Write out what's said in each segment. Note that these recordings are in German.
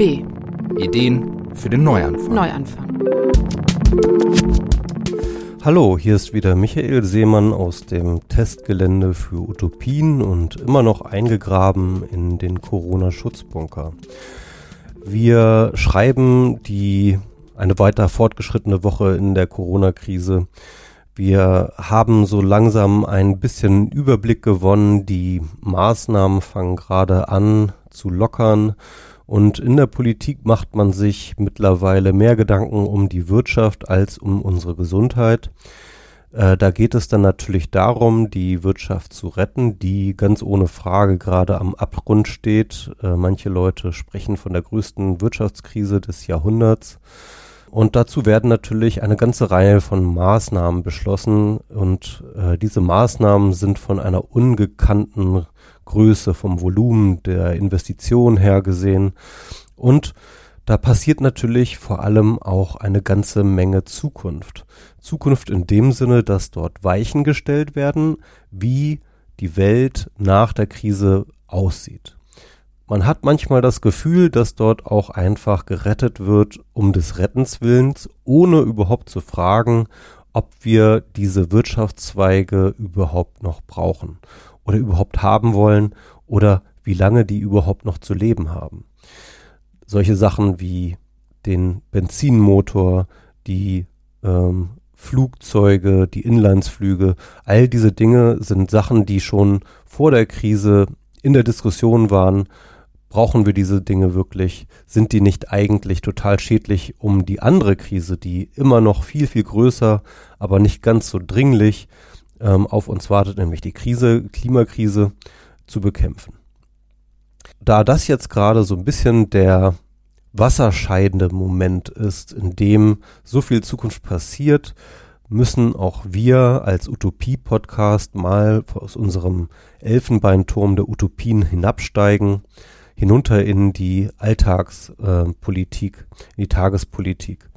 B. Ideen für den Neuanfang. Neuanfang. Hallo, hier ist wieder Michael Seemann aus dem Testgelände für Utopien und immer noch eingegraben in den Corona-Schutzbunker. Wir schreiben die eine weiter fortgeschrittene Woche in der Corona-Krise. Wir haben so langsam ein bisschen Überblick gewonnen. Die Maßnahmen fangen gerade an zu lockern. Und in der Politik macht man sich mittlerweile mehr Gedanken um die Wirtschaft als um unsere Gesundheit. Äh, da geht es dann natürlich darum, die Wirtschaft zu retten, die ganz ohne Frage gerade am Abgrund steht. Äh, manche Leute sprechen von der größten Wirtschaftskrise des Jahrhunderts. Und dazu werden natürlich eine ganze Reihe von Maßnahmen beschlossen und äh, diese Maßnahmen sind von einer ungekannten Größe, vom Volumen der Investition her gesehen. Und da passiert natürlich vor allem auch eine ganze Menge Zukunft. Zukunft in dem Sinne, dass dort Weichen gestellt werden, wie die Welt nach der Krise aussieht. Man hat manchmal das Gefühl, dass dort auch einfach gerettet wird um des Rettens willens, ohne überhaupt zu fragen, ob wir diese Wirtschaftszweige überhaupt noch brauchen oder überhaupt haben wollen oder wie lange die überhaupt noch zu leben haben. Solche Sachen wie den Benzinmotor, die ähm, Flugzeuge, die Inlandsflüge, all diese Dinge sind Sachen, die schon vor der Krise in der Diskussion waren brauchen wir diese Dinge wirklich? Sind die nicht eigentlich total schädlich, um die andere Krise, die immer noch viel, viel größer, aber nicht ganz so dringlich ähm, auf uns wartet, nämlich die Krise, Klimakrise, zu bekämpfen? Da das jetzt gerade so ein bisschen der wasserscheidende Moment ist, in dem so viel Zukunft passiert, müssen auch wir als Utopie-Podcast mal aus unserem Elfenbeinturm der Utopien hinabsteigen hinunter in die Alltagspolitik, äh, in die Tagespolitik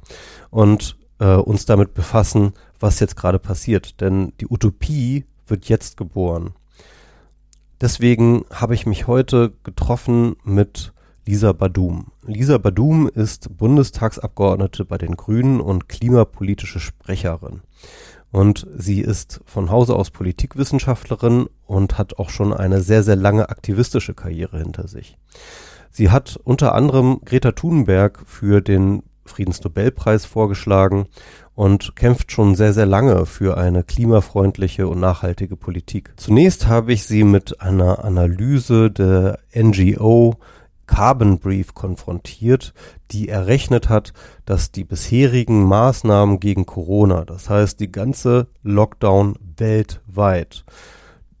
und äh, uns damit befassen, was jetzt gerade passiert. Denn die Utopie wird jetzt geboren. Deswegen habe ich mich heute getroffen mit Lisa Badum. Lisa Badum ist Bundestagsabgeordnete bei den Grünen und klimapolitische Sprecherin. Und sie ist von Hause aus Politikwissenschaftlerin und hat auch schon eine sehr, sehr lange aktivistische Karriere hinter sich. Sie hat unter anderem Greta Thunberg für den Friedensnobelpreis vorgeschlagen und kämpft schon sehr, sehr lange für eine klimafreundliche und nachhaltige Politik. Zunächst habe ich sie mit einer Analyse der NGO Carbon Brief konfrontiert, die errechnet hat, dass die bisherigen Maßnahmen gegen Corona, das heißt die ganze Lockdown weltweit,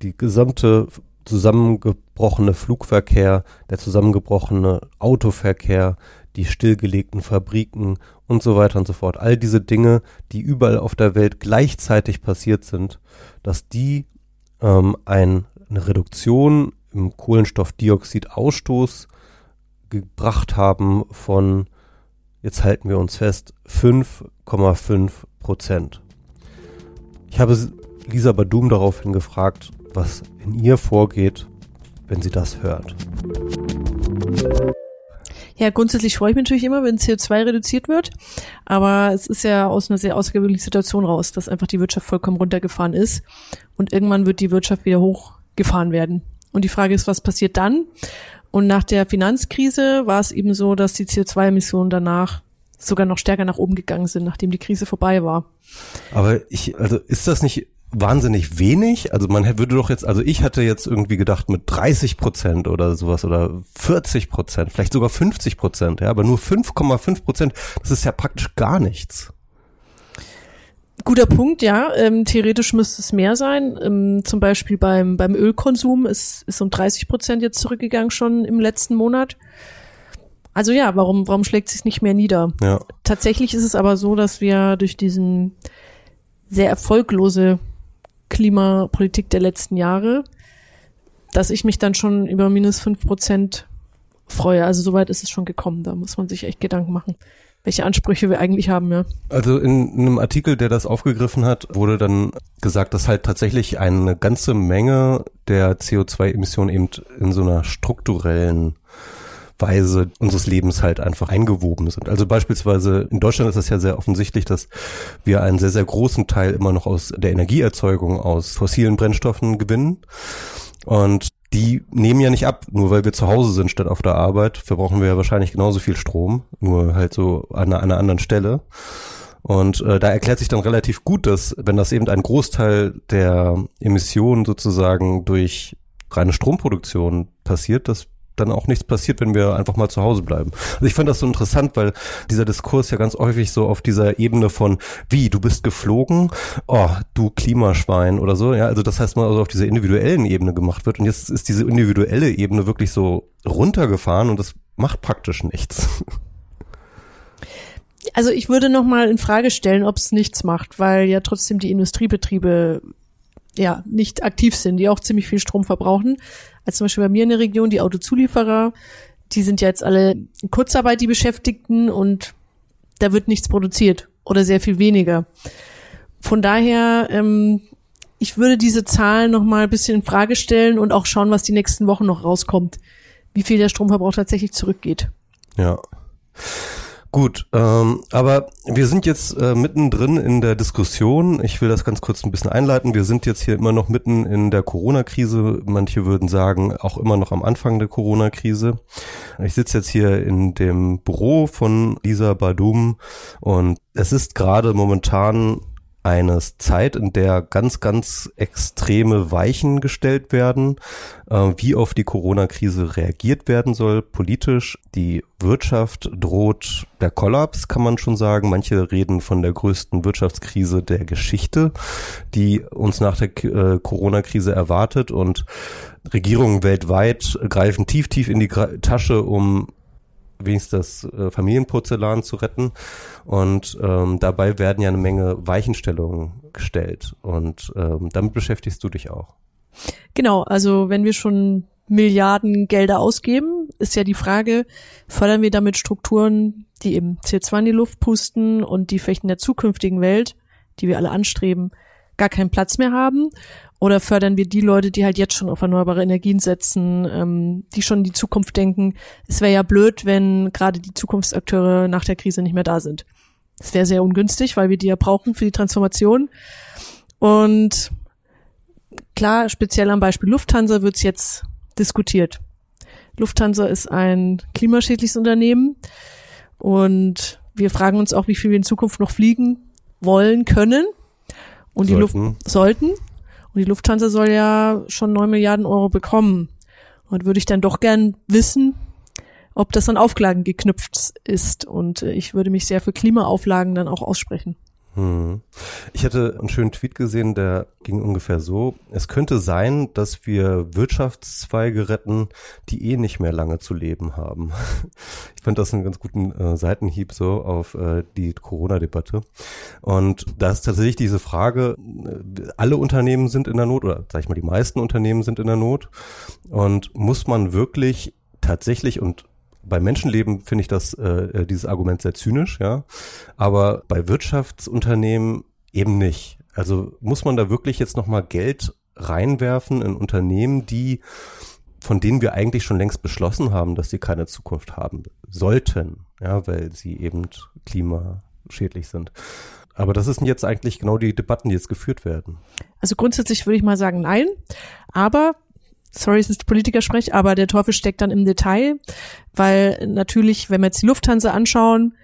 die gesamte zusammengebrochene Flugverkehr, der zusammengebrochene Autoverkehr, die stillgelegten Fabriken und so weiter und so fort, all diese Dinge, die überall auf der Welt gleichzeitig passiert sind, dass die ähm, ein, eine Reduktion im Kohlenstoffdioxidausstoß gebracht haben von, jetzt halten wir uns fest, 5,5 Prozent. Ich habe Lisa Badum daraufhin gefragt, was in ihr vorgeht, wenn sie das hört. Ja, grundsätzlich freue ich mich natürlich immer, wenn CO2 reduziert wird. Aber es ist ja aus einer sehr außergewöhnlichen Situation raus, dass einfach die Wirtschaft vollkommen runtergefahren ist. Und irgendwann wird die Wirtschaft wieder hochgefahren werden. Und die Frage ist, was passiert dann? Und nach der Finanzkrise war es eben so, dass die CO2-Emissionen danach sogar noch stärker nach oben gegangen sind, nachdem die Krise vorbei war. Aber ich, also ist das nicht wahnsinnig wenig? Also man würde doch jetzt, also ich hatte jetzt irgendwie gedacht mit 30 Prozent oder sowas oder 40 Prozent, vielleicht sogar 50 Prozent, ja, aber nur 5,5 Prozent, das ist ja praktisch gar nichts. Guter Punkt, ja. Ähm, theoretisch müsste es mehr sein. Ähm, zum Beispiel beim, beim Ölkonsum ist, ist um 30 Prozent jetzt zurückgegangen schon im letzten Monat. Also ja, warum, warum schlägt sich nicht mehr nieder? Ja. Tatsächlich ist es aber so, dass wir durch diesen sehr erfolglose Klimapolitik der letzten Jahre, dass ich mich dann schon über minus fünf Prozent freue. Also soweit ist es schon gekommen. Da muss man sich echt Gedanken machen welche Ansprüche wir eigentlich haben, ja. Also in einem Artikel, der das aufgegriffen hat, wurde dann gesagt, dass halt tatsächlich eine ganze Menge der CO2-Emissionen eben in so einer strukturellen Weise unseres Lebens halt einfach eingewoben sind. Also beispielsweise in Deutschland ist es ja sehr offensichtlich, dass wir einen sehr, sehr großen Teil immer noch aus der Energieerzeugung aus fossilen Brennstoffen gewinnen. Und die nehmen ja nicht ab, nur weil wir zu Hause sind statt auf der Arbeit, verbrauchen wir ja wahrscheinlich genauso viel Strom, nur halt so an einer, an einer anderen Stelle. Und äh, da erklärt sich dann relativ gut, dass wenn das eben ein Großteil der Emissionen sozusagen durch reine Stromproduktion passiert, dass dann auch nichts passiert, wenn wir einfach mal zu Hause bleiben. Also ich fand das so interessant, weil dieser Diskurs ja ganz häufig so auf dieser Ebene von wie, du bist geflogen, oh, du Klimaschwein oder so, ja, also das heißt mal also auf dieser individuellen Ebene gemacht wird und jetzt ist diese individuelle Ebene wirklich so runtergefahren und das macht praktisch nichts. Also ich würde noch mal in Frage stellen, ob es nichts macht, weil ja trotzdem die Industriebetriebe ja nicht aktiv sind, die auch ziemlich viel Strom verbrauchen. Als zum Beispiel bei mir in der Region die Autozulieferer, die sind ja jetzt alle in Kurzarbeit, die Beschäftigten und da wird nichts produziert oder sehr viel weniger. Von daher, ähm, ich würde diese Zahlen noch mal ein bisschen in Frage stellen und auch schauen, was die nächsten Wochen noch rauskommt, wie viel der Stromverbrauch tatsächlich zurückgeht. Ja. Gut, ähm, aber wir sind jetzt äh, mittendrin in der Diskussion. Ich will das ganz kurz ein bisschen einleiten. Wir sind jetzt hier immer noch mitten in der Corona-Krise. Manche würden sagen, auch immer noch am Anfang der Corona-Krise. Ich sitze jetzt hier in dem Büro von Lisa Badum und es ist gerade momentan eine Zeit, in der ganz, ganz extreme Weichen gestellt werden, äh, wie auf die Corona-Krise reagiert werden soll politisch. Die Wirtschaft droht der Kollaps, kann man schon sagen. Manche reden von der größten Wirtschaftskrise der Geschichte, die uns nach der äh, Corona-Krise erwartet und Regierungen weltweit greifen tief, tief in die Tasche, um wenigstens das äh, Familienporzellan zu retten. Und ähm, dabei werden ja eine Menge Weichenstellungen gestellt. Und ähm, damit beschäftigst du dich auch. Genau, also wenn wir schon Milliarden Gelder ausgeben, ist ja die Frage, fördern wir damit Strukturen, die eben CO2 in die Luft pusten und die vielleicht in der zukünftigen Welt, die wir alle anstreben, gar keinen Platz mehr haben? Oder fördern wir die Leute, die halt jetzt schon auf erneuerbare Energien setzen, ähm, die schon in die Zukunft denken? Es wäre ja blöd, wenn gerade die Zukunftsakteure nach der Krise nicht mehr da sind. Das wäre sehr ungünstig, weil wir die ja brauchen für die Transformation. Und klar, speziell am Beispiel Lufthansa wird's jetzt diskutiert. Lufthansa ist ein klimaschädliches Unternehmen und wir fragen uns auch, wie viel wir in Zukunft noch fliegen wollen können. Und die sollten. Luft sollten. Und die Lufthansa soll ja schon neun Milliarden Euro bekommen. Und würde ich dann doch gern wissen, ob das an Auflagen geknüpft ist. Und äh, ich würde mich sehr für Klimaauflagen dann auch aussprechen. Hm. Ich hatte einen schönen Tweet gesehen, der ging ungefähr so. Es könnte sein, dass wir Wirtschaftszweige retten, die eh nicht mehr lange zu leben haben. Ich fand das einen ganz guten äh, Seitenhieb so auf äh, die Corona-Debatte. Und da ist tatsächlich diese Frage, äh, alle Unternehmen sind in der Not, oder sag ich mal, die meisten Unternehmen sind in der Not. Und muss man wirklich tatsächlich und bei Menschenleben finde ich das äh, äh, dieses Argument sehr zynisch, ja. Aber bei Wirtschaftsunternehmen eben nicht. Also muss man da wirklich jetzt nochmal Geld reinwerfen in Unternehmen, die von denen wir eigentlich schon längst beschlossen haben, dass sie keine Zukunft haben sollten, ja, weil sie eben klimaschädlich sind. Aber das sind jetzt eigentlich genau die Debatten, die jetzt geführt werden. Also grundsätzlich würde ich mal sagen, nein. Aber sorry, es ist Politikersprech, aber der Teufel steckt dann im Detail, weil natürlich, wenn wir jetzt die Lufthansa anschauen,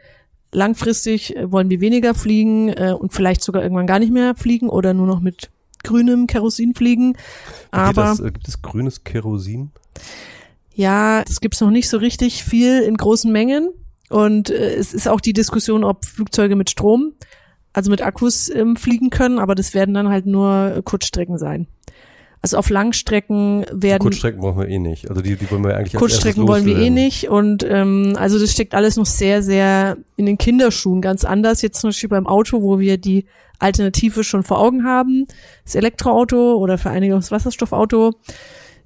langfristig äh, wollen wir weniger fliegen äh, und vielleicht sogar irgendwann gar nicht mehr fliegen oder nur noch mit grünem Kerosin fliegen. Aber das, äh, gibt es grünes Kerosin? Ja, das gibt's noch nicht so richtig viel in großen Mengen. Und äh, es ist auch die Diskussion, ob Flugzeuge mit Strom, also mit Akkus ähm, fliegen können, aber das werden dann halt nur Kurzstrecken sein. Also auf Langstrecken werden. Kurzstrecken brauchen wir eh nicht. Also die, die wollen wir eigentlich Kurzstrecken wollen wir eh nicht. Und ähm, also das steckt alles noch sehr, sehr in den Kinderschuhen. Ganz anders jetzt zum Beispiel beim Auto, wo wir die Alternative schon vor Augen haben. Das Elektroauto oder für einige das Wasserstoffauto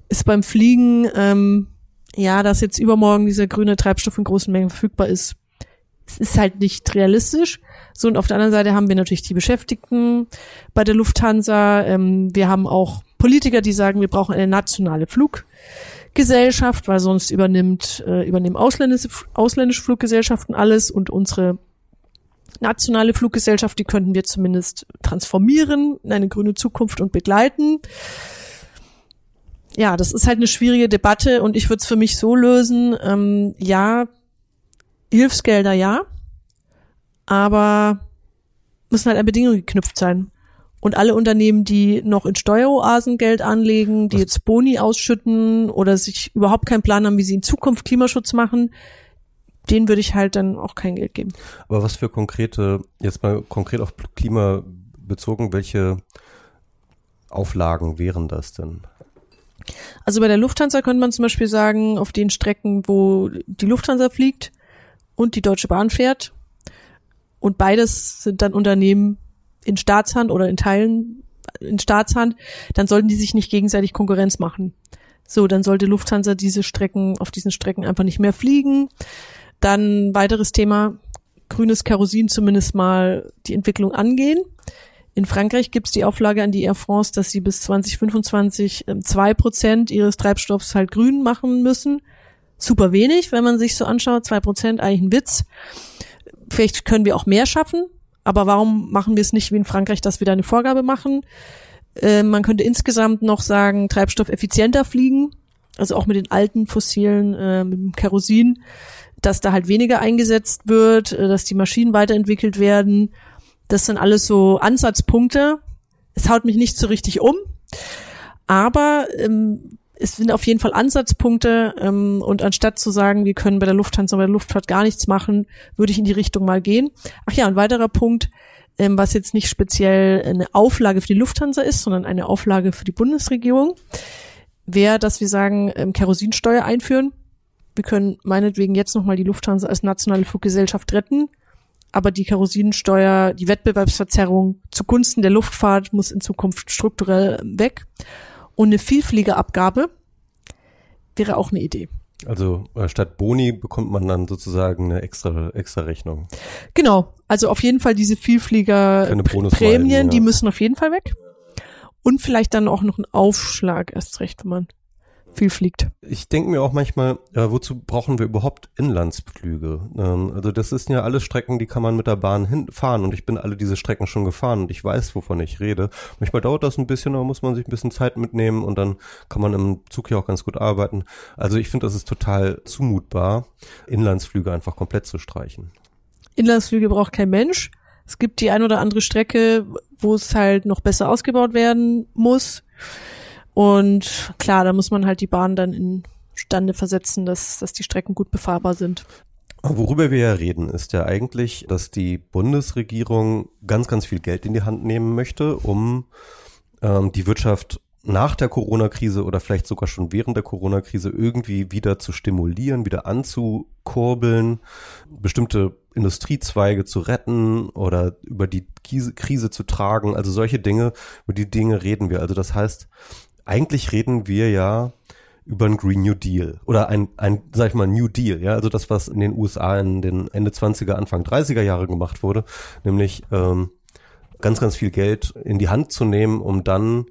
ist beim Fliegen, ähm, ja, dass jetzt übermorgen dieser grüne Treibstoff in großen Mengen verfügbar ist. Es ist halt nicht realistisch. So, und auf der anderen Seite haben wir natürlich die Beschäftigten bei der Lufthansa. Ähm, wir haben auch Politiker, die sagen, wir brauchen eine nationale Fluggesellschaft, weil sonst übernimmt, äh, übernehmen ausländische, ausländische Fluggesellschaften alles und unsere nationale Fluggesellschaft, die könnten wir zumindest transformieren in eine grüne Zukunft und begleiten. Ja, das ist halt eine schwierige Debatte und ich würde es für mich so lösen, ähm, ja, Hilfsgelder ja, aber müssen halt an Bedingungen geknüpft sein. Und alle Unternehmen, die noch in Steueroasen Geld anlegen, die jetzt Boni ausschütten oder sich überhaupt keinen Plan haben, wie sie in Zukunft Klimaschutz machen, denen würde ich halt dann auch kein Geld geben. Aber was für konkrete, jetzt mal konkret auf Klima bezogen, welche Auflagen wären das denn? Also bei der Lufthansa könnte man zum Beispiel sagen, auf den Strecken, wo die Lufthansa fliegt und die Deutsche Bahn fährt, und beides sind dann Unternehmen in Staatshand oder in Teilen in Staatshand, dann sollten die sich nicht gegenseitig Konkurrenz machen. So, dann sollte Lufthansa diese Strecken, auf diesen Strecken einfach nicht mehr fliegen. Dann weiteres Thema, grünes Kerosin zumindest mal die Entwicklung angehen. In Frankreich gibt es die Auflage an die Air France, dass sie bis 2025 ähm, zwei Prozent ihres Treibstoffs halt grün machen müssen. Super wenig, wenn man sich so anschaut. Zwei Prozent, eigentlich ein Witz. Vielleicht können wir auch mehr schaffen, aber warum machen wir es nicht wie in Frankreich, dass wir da eine Vorgabe machen? Äh, man könnte insgesamt noch sagen, Treibstoff effizienter fliegen, also auch mit den alten fossilen, äh, mit dem Kerosin, dass da halt weniger eingesetzt wird, äh, dass die Maschinen weiterentwickelt werden das sind alles so Ansatzpunkte. Es haut mich nicht so richtig um, aber ähm, es sind auf jeden Fall Ansatzpunkte ähm, und anstatt zu sagen, wir können bei der Lufthansa, bei der Luftfahrt gar nichts machen, würde ich in die Richtung mal gehen. Ach ja, ein weiterer Punkt, ähm, was jetzt nicht speziell eine Auflage für die Lufthansa ist, sondern eine Auflage für die Bundesregierung, wäre, dass wir sagen, ähm, Kerosinsteuer einführen. Wir können meinetwegen jetzt nochmal die Lufthansa als nationale Fluggesellschaft retten aber die Kerosinsteuer, die Wettbewerbsverzerrung zugunsten der Luftfahrt muss in Zukunft strukturell weg. Und eine Vielfliegerabgabe wäre auch eine Idee. Also äh, statt Boni bekommt man dann sozusagen eine extra extra Rechnung. Genau, also auf jeden Fall diese Vielflieger-Prämien, ja. die müssen auf jeden Fall weg. Und vielleicht dann auch noch ein Aufschlag erst recht, wenn man viel fliegt. Ich denke mir auch manchmal, äh, wozu brauchen wir überhaupt Inlandsflüge? Ähm, also das sind ja alles Strecken, die kann man mit der Bahn hinfahren und ich bin alle diese Strecken schon gefahren und ich weiß, wovon ich rede. Manchmal dauert das ein bisschen, da muss man sich ein bisschen Zeit mitnehmen und dann kann man im Zug ja auch ganz gut arbeiten. Also ich finde, das ist total zumutbar, Inlandsflüge einfach komplett zu streichen. Inlandsflüge braucht kein Mensch. Es gibt die ein oder andere Strecke, wo es halt noch besser ausgebaut werden muss. Und klar, da muss man halt die Bahn dann in Stande versetzen, dass, dass die Strecken gut befahrbar sind. Worüber wir ja reden, ist ja eigentlich, dass die Bundesregierung ganz, ganz viel Geld in die Hand nehmen möchte, um ähm, die Wirtschaft nach der Corona-Krise oder vielleicht sogar schon während der Corona-Krise irgendwie wieder zu stimulieren, wieder anzukurbeln, bestimmte Industriezweige zu retten oder über die Krise zu tragen. Also solche Dinge, über die Dinge reden wir. Also das heißt, eigentlich reden wir ja über einen Green New Deal oder ein, ein, sag ich mal, New Deal, ja, also das, was in den USA in den Ende 20er, Anfang 30er Jahre gemacht wurde, nämlich ähm, ganz, ganz viel Geld in die Hand zu nehmen, um dann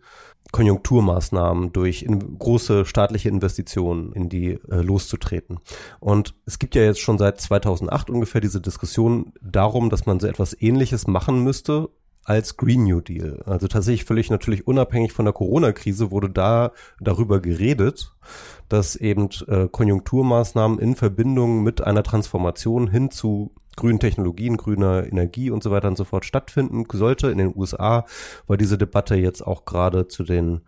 Konjunkturmaßnahmen durch in, große staatliche Investitionen in die äh, loszutreten. Und es gibt ja jetzt schon seit 2008 ungefähr diese Diskussion darum, dass man so etwas Ähnliches machen müsste, als Green New Deal. Also tatsächlich völlig natürlich unabhängig von der Corona-Krise wurde da darüber geredet, dass eben äh, Konjunkturmaßnahmen in Verbindung mit einer Transformation hin zu grünen Technologien, grüner Energie und so weiter und so fort stattfinden sollte. In den USA war diese Debatte jetzt auch gerade zu den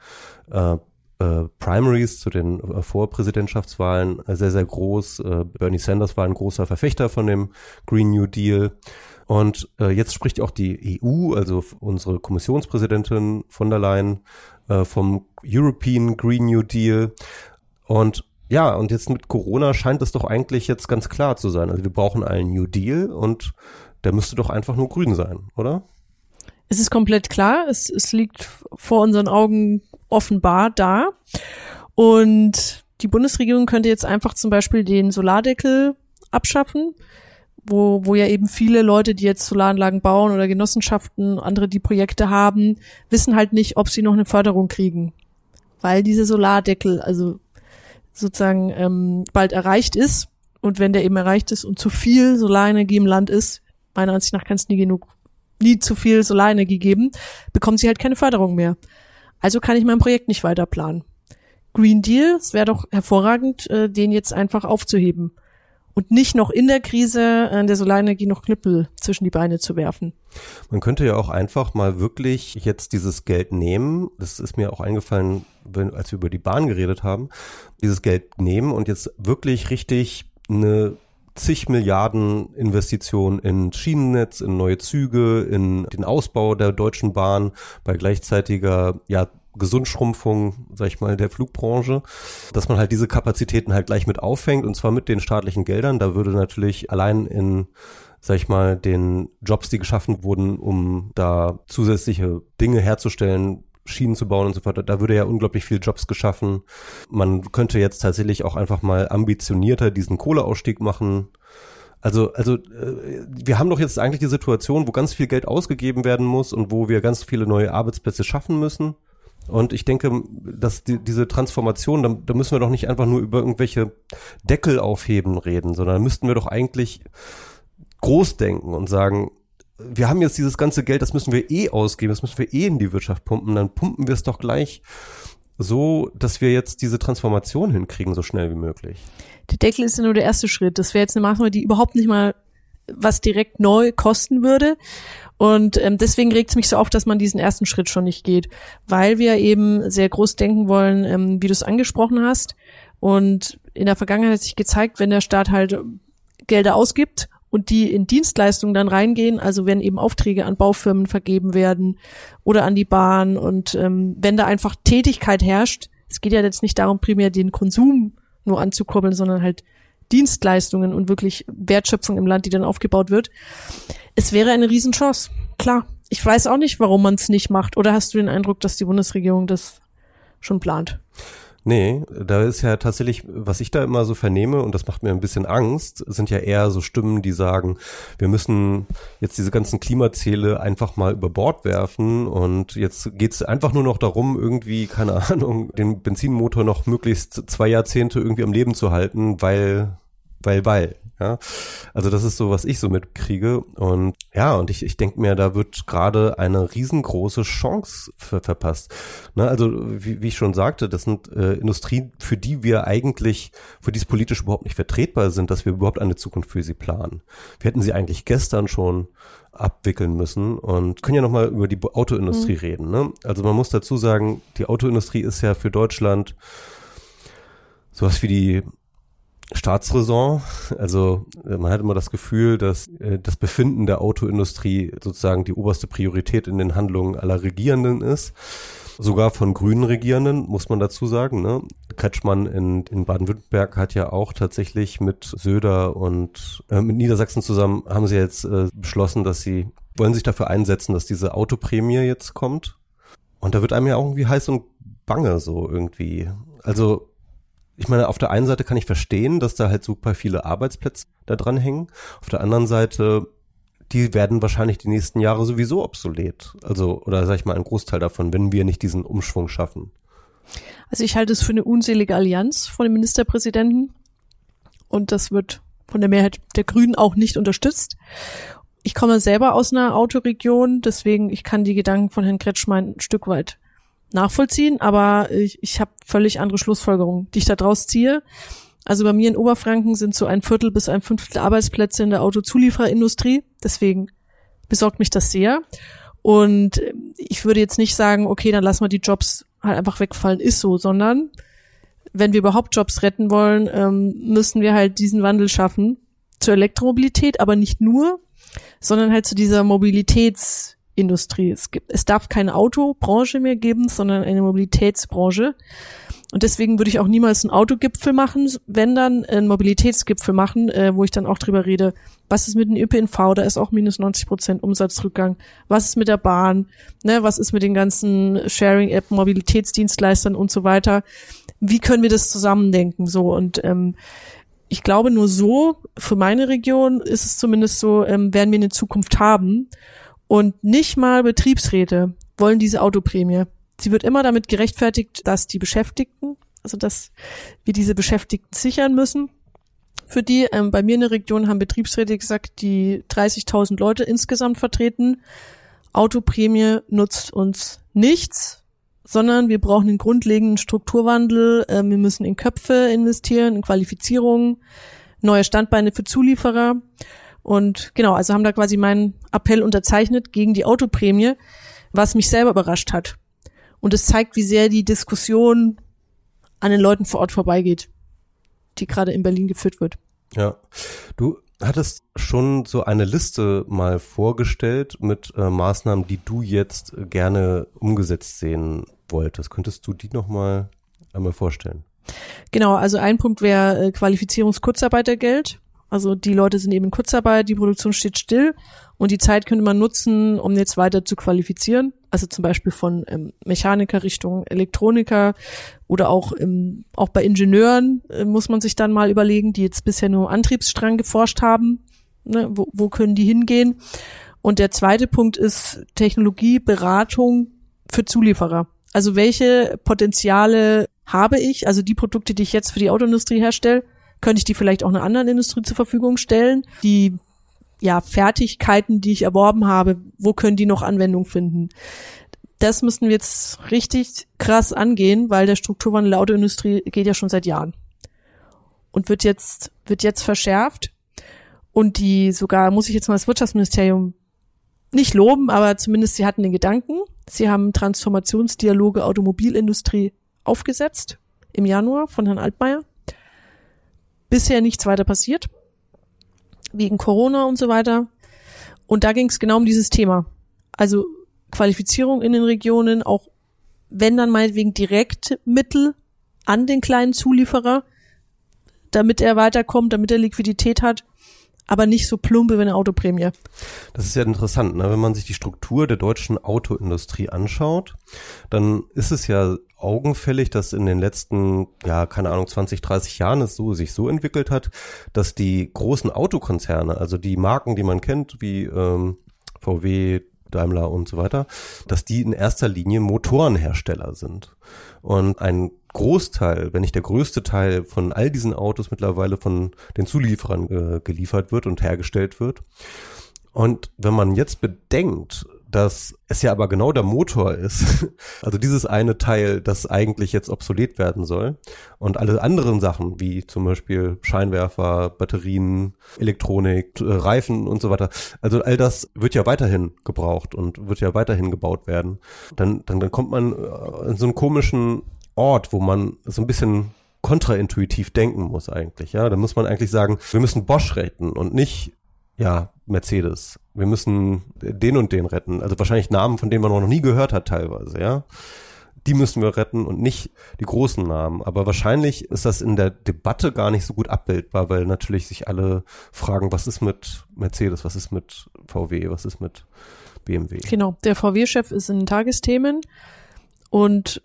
äh, äh, Primaries, zu den äh, Vorpräsidentschaftswahlen sehr, sehr groß. Äh, Bernie Sanders war ein großer Verfechter von dem Green New Deal. Und äh, jetzt spricht auch die EU, also unsere Kommissionspräsidentin von der Leyen, äh, vom European Green New Deal. Und ja, und jetzt mit Corona scheint es doch eigentlich jetzt ganz klar zu sein. Also wir brauchen einen New Deal und der müsste doch einfach nur grün sein, oder? Es ist komplett klar. Es, es liegt vor unseren Augen offenbar da. Und die Bundesregierung könnte jetzt einfach zum Beispiel den Solardeckel abschaffen wo, wo ja eben viele Leute, die jetzt Solaranlagen bauen oder Genossenschaften, andere, die Projekte haben, wissen halt nicht, ob sie noch eine Förderung kriegen. weil dieser Solardeckel also sozusagen ähm, bald erreicht ist. Und wenn der eben erreicht ist und zu viel Solarenergie im Land ist, meiner Ansicht nach kann es nie genug, nie zu viel Solarenergie geben, bekommt sie halt keine Förderung mehr. Also kann ich mein Projekt nicht weiter planen. Green Deal, es wäre doch hervorragend, äh, den jetzt einfach aufzuheben und nicht noch in der Krise äh, der Solarenergie noch Knüppel zwischen die Beine zu werfen. Man könnte ja auch einfach mal wirklich jetzt dieses Geld nehmen. Das ist mir auch eingefallen, wenn, als wir über die Bahn geredet haben. Dieses Geld nehmen und jetzt wirklich richtig eine zig Milliarden Investitionen in Schienennetz, in neue Züge, in den Ausbau der Deutschen Bahn bei gleichzeitiger ja, Gesundschrumpfung, sag ich mal, der Flugbranche, dass man halt diese Kapazitäten halt gleich mit auffängt und zwar mit den staatlichen Geldern. Da würde natürlich allein in sag ich mal, den Jobs, die geschaffen wurden, um da zusätzliche Dinge herzustellen, Schienen zu bauen und so weiter, da würde ja unglaublich viel Jobs geschaffen. Man könnte jetzt tatsächlich auch einfach mal ambitionierter diesen Kohleausstieg machen. Also, also äh, wir haben doch jetzt eigentlich die Situation, wo ganz viel Geld ausgegeben werden muss und wo wir ganz viele neue Arbeitsplätze schaffen müssen. Und ich denke, dass die, diese Transformation, da, da müssen wir doch nicht einfach nur über irgendwelche Deckel aufheben reden, sondern müssten wir doch eigentlich groß denken und sagen, wir haben jetzt dieses ganze Geld, das müssen wir eh ausgeben, das müssen wir eh in die Wirtschaft pumpen, dann pumpen wir es doch gleich so, dass wir jetzt diese Transformation hinkriegen, so schnell wie möglich. Der Deckel ist ja nur der erste Schritt. Das wäre jetzt eine Maßnahme, die überhaupt nicht mal was direkt neu kosten würde. Und ähm, deswegen regt es mich so auf, dass man diesen ersten Schritt schon nicht geht, weil wir eben sehr groß denken wollen, ähm, wie du es angesprochen hast. Und in der Vergangenheit hat sich gezeigt, wenn der Staat halt Gelder ausgibt und die in Dienstleistungen dann reingehen, also wenn eben Aufträge an Baufirmen vergeben werden oder an die Bahn und ähm, wenn da einfach Tätigkeit herrscht, es geht ja jetzt nicht darum, primär den Konsum nur anzukurbeln, sondern halt Dienstleistungen und wirklich Wertschöpfung im Land, die dann aufgebaut wird. Es wäre eine Riesenchance, klar. Ich weiß auch nicht, warum man es nicht macht. Oder hast du den Eindruck, dass die Bundesregierung das schon plant? Nee, da ist ja tatsächlich, was ich da immer so vernehme, und das macht mir ein bisschen Angst, sind ja eher so Stimmen, die sagen, wir müssen jetzt diese ganzen Klimaziele einfach mal über Bord werfen und jetzt geht's einfach nur noch darum, irgendwie, keine Ahnung, den Benzinmotor noch möglichst zwei Jahrzehnte irgendwie am Leben zu halten, weil, weil, weil. Ja, also das ist so, was ich so mitkriege. Und ja, und ich, ich denke mir, da wird gerade eine riesengroße Chance ver verpasst. Ne, also wie, wie ich schon sagte, das sind äh, Industrien, für die wir eigentlich, für die es politisch überhaupt nicht vertretbar sind, dass wir überhaupt eine Zukunft für sie planen. Wir hätten sie eigentlich gestern schon abwickeln müssen und können ja nochmal über die Autoindustrie mhm. reden. Ne? Also man muss dazu sagen, die Autoindustrie ist ja für Deutschland sowas wie die Staatsräson. Also äh, man hat immer das Gefühl, dass äh, das Befinden der Autoindustrie sozusagen die oberste Priorität in den Handlungen aller Regierenden ist. Sogar von grünen Regierenden, muss man dazu sagen. Ne? Kretschmann in, in Baden-Württemberg hat ja auch tatsächlich mit Söder und äh, mit Niedersachsen zusammen, haben sie jetzt äh, beschlossen, dass sie wollen sich dafür einsetzen, dass diese Autoprämie jetzt kommt. Und da wird einem ja auch irgendwie heiß und bange so irgendwie. Also ich meine, auf der einen Seite kann ich verstehen, dass da halt super viele Arbeitsplätze da dran hängen. Auf der anderen Seite, die werden wahrscheinlich die nächsten Jahre sowieso obsolet. Also, oder sag ich mal, ein Großteil davon, wenn wir nicht diesen Umschwung schaffen. Also ich halte es für eine unselige Allianz von dem Ministerpräsidenten. Und das wird von der Mehrheit der Grünen auch nicht unterstützt. Ich komme selber aus einer Autoregion, deswegen ich kann die Gedanken von Herrn Kretschmann ein Stück weit nachvollziehen, aber ich, ich habe völlig andere Schlussfolgerungen, die ich da draus ziehe. Also bei mir in Oberfranken sind so ein Viertel bis ein Fünftel Arbeitsplätze in der Autozulieferindustrie. Deswegen besorgt mich das sehr. Und ich würde jetzt nicht sagen, okay, dann lassen wir die Jobs halt einfach wegfallen, ist so, sondern wenn wir überhaupt Jobs retten wollen, ähm, müssen wir halt diesen Wandel schaffen zur Elektromobilität, aber nicht nur, sondern halt zu dieser Mobilitäts- Industrie. Es gibt, es darf keine Autobranche mehr geben, sondern eine Mobilitätsbranche. Und deswegen würde ich auch niemals einen Autogipfel machen, wenn dann einen Mobilitätsgipfel machen, äh, wo ich dann auch drüber rede, was ist mit dem ÖPNV, da ist auch minus 90 Prozent Umsatzrückgang, was ist mit der Bahn, ne, was ist mit den ganzen Sharing-App, Mobilitätsdienstleistern und so weiter. Wie können wir das zusammendenken? So und ähm, ich glaube, nur so, für meine Region ist es zumindest so, ähm, werden wir eine Zukunft haben. Und nicht mal Betriebsräte wollen diese Autoprämie. Sie wird immer damit gerechtfertigt, dass die Beschäftigten, also dass wir diese Beschäftigten sichern müssen. Für die, ähm, bei mir in der Region haben Betriebsräte gesagt, die 30.000 Leute insgesamt vertreten. Autoprämie nutzt uns nichts, sondern wir brauchen einen grundlegenden Strukturwandel. Äh, wir müssen in Köpfe investieren, in Qualifizierung, neue Standbeine für Zulieferer. Und genau, also haben da quasi meinen Appell unterzeichnet gegen die Autoprämie, was mich selber überrascht hat. Und es zeigt, wie sehr die Diskussion an den Leuten vor Ort vorbeigeht, die gerade in Berlin geführt wird. Ja, du hattest schon so eine Liste mal vorgestellt mit äh, Maßnahmen, die du jetzt gerne umgesetzt sehen wolltest. Könntest du die nochmal einmal vorstellen? Genau, also ein Punkt wäre äh, Qualifizierungskurzarbeitergeld. Also die Leute sind eben in Kurzarbeit, die Produktion steht still und die Zeit könnte man nutzen, um jetzt weiter zu qualifizieren. Also zum Beispiel von ähm, Mechaniker Richtung Elektroniker oder auch, ähm, auch bei Ingenieuren äh, muss man sich dann mal überlegen, die jetzt bisher nur Antriebsstrang geforscht haben. Ne, wo, wo können die hingehen? Und der zweite Punkt ist Technologieberatung für Zulieferer. Also welche Potenziale habe ich? Also die Produkte, die ich jetzt für die Autoindustrie herstelle, könnte ich die vielleicht auch einer anderen Industrie zur Verfügung stellen? Die ja, Fertigkeiten, die ich erworben habe, wo können die noch Anwendung finden? Das müssen wir jetzt richtig krass angehen, weil der Strukturwandel der Autoindustrie geht ja schon seit Jahren und wird jetzt, wird jetzt verschärft. Und die sogar, muss ich jetzt mal das Wirtschaftsministerium nicht loben, aber zumindest sie hatten den Gedanken. Sie haben Transformationsdialoge Automobilindustrie aufgesetzt im Januar von Herrn Altmaier. Bisher nichts weiter passiert wegen Corona und so weiter. Und da ging es genau um dieses Thema. Also Qualifizierung in den Regionen, auch wenn dann meinetwegen direkt Mittel an den kleinen Zulieferer, damit er weiterkommt, damit er Liquidität hat, aber nicht so plumpe wie eine Autoprämie. Das ist ja interessant, ne? wenn man sich die Struktur der deutschen Autoindustrie anschaut, dann ist es ja augenfällig, dass in den letzten, ja, keine Ahnung, 20, 30 Jahren es so sich so entwickelt hat, dass die großen Autokonzerne, also die Marken, die man kennt, wie ähm, VW, Daimler und so weiter, dass die in erster Linie Motorenhersteller sind. Und ein Großteil, wenn nicht der größte Teil von all diesen Autos mittlerweile von den Zulieferern äh, geliefert wird und hergestellt wird. Und wenn man jetzt bedenkt, dass es ja aber genau der Motor ist, also dieses eine Teil, das eigentlich jetzt obsolet werden soll und alle anderen Sachen, wie zum Beispiel Scheinwerfer, Batterien, Elektronik, äh, Reifen und so weiter, also all das wird ja weiterhin gebraucht und wird ja weiterhin gebaut werden, dann, dann, dann kommt man äh, in so einen komischen Ort, wo man so ein bisschen kontraintuitiv denken muss eigentlich, ja. Da muss man eigentlich sagen, wir müssen Bosch retten und nicht ja, Mercedes. Wir müssen den und den retten. Also wahrscheinlich Namen, von denen man noch nie gehört hat teilweise, ja. Die müssen wir retten und nicht die großen Namen. Aber wahrscheinlich ist das in der Debatte gar nicht so gut abbildbar, weil natürlich sich alle fragen, was ist mit Mercedes, was ist mit VW, was ist mit BMW. Genau, der VW-Chef ist in Tagesthemen und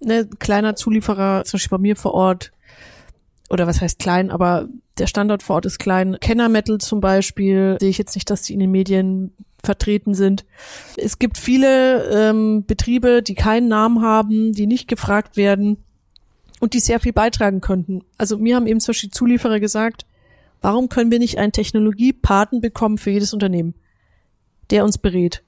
ne, kleiner Zulieferer, zum Beispiel bei mir vor Ort, oder was heißt klein, aber der Standort vor Ort ist klein. Kenner Metal zum Beispiel, sehe ich jetzt nicht, dass die in den Medien vertreten sind. Es gibt viele ähm, Betriebe, die keinen Namen haben, die nicht gefragt werden und die sehr viel beitragen könnten. Also mir haben eben zum Beispiel Zulieferer gesagt, warum können wir nicht einen Technologiepaten bekommen für jedes Unternehmen, der uns berät?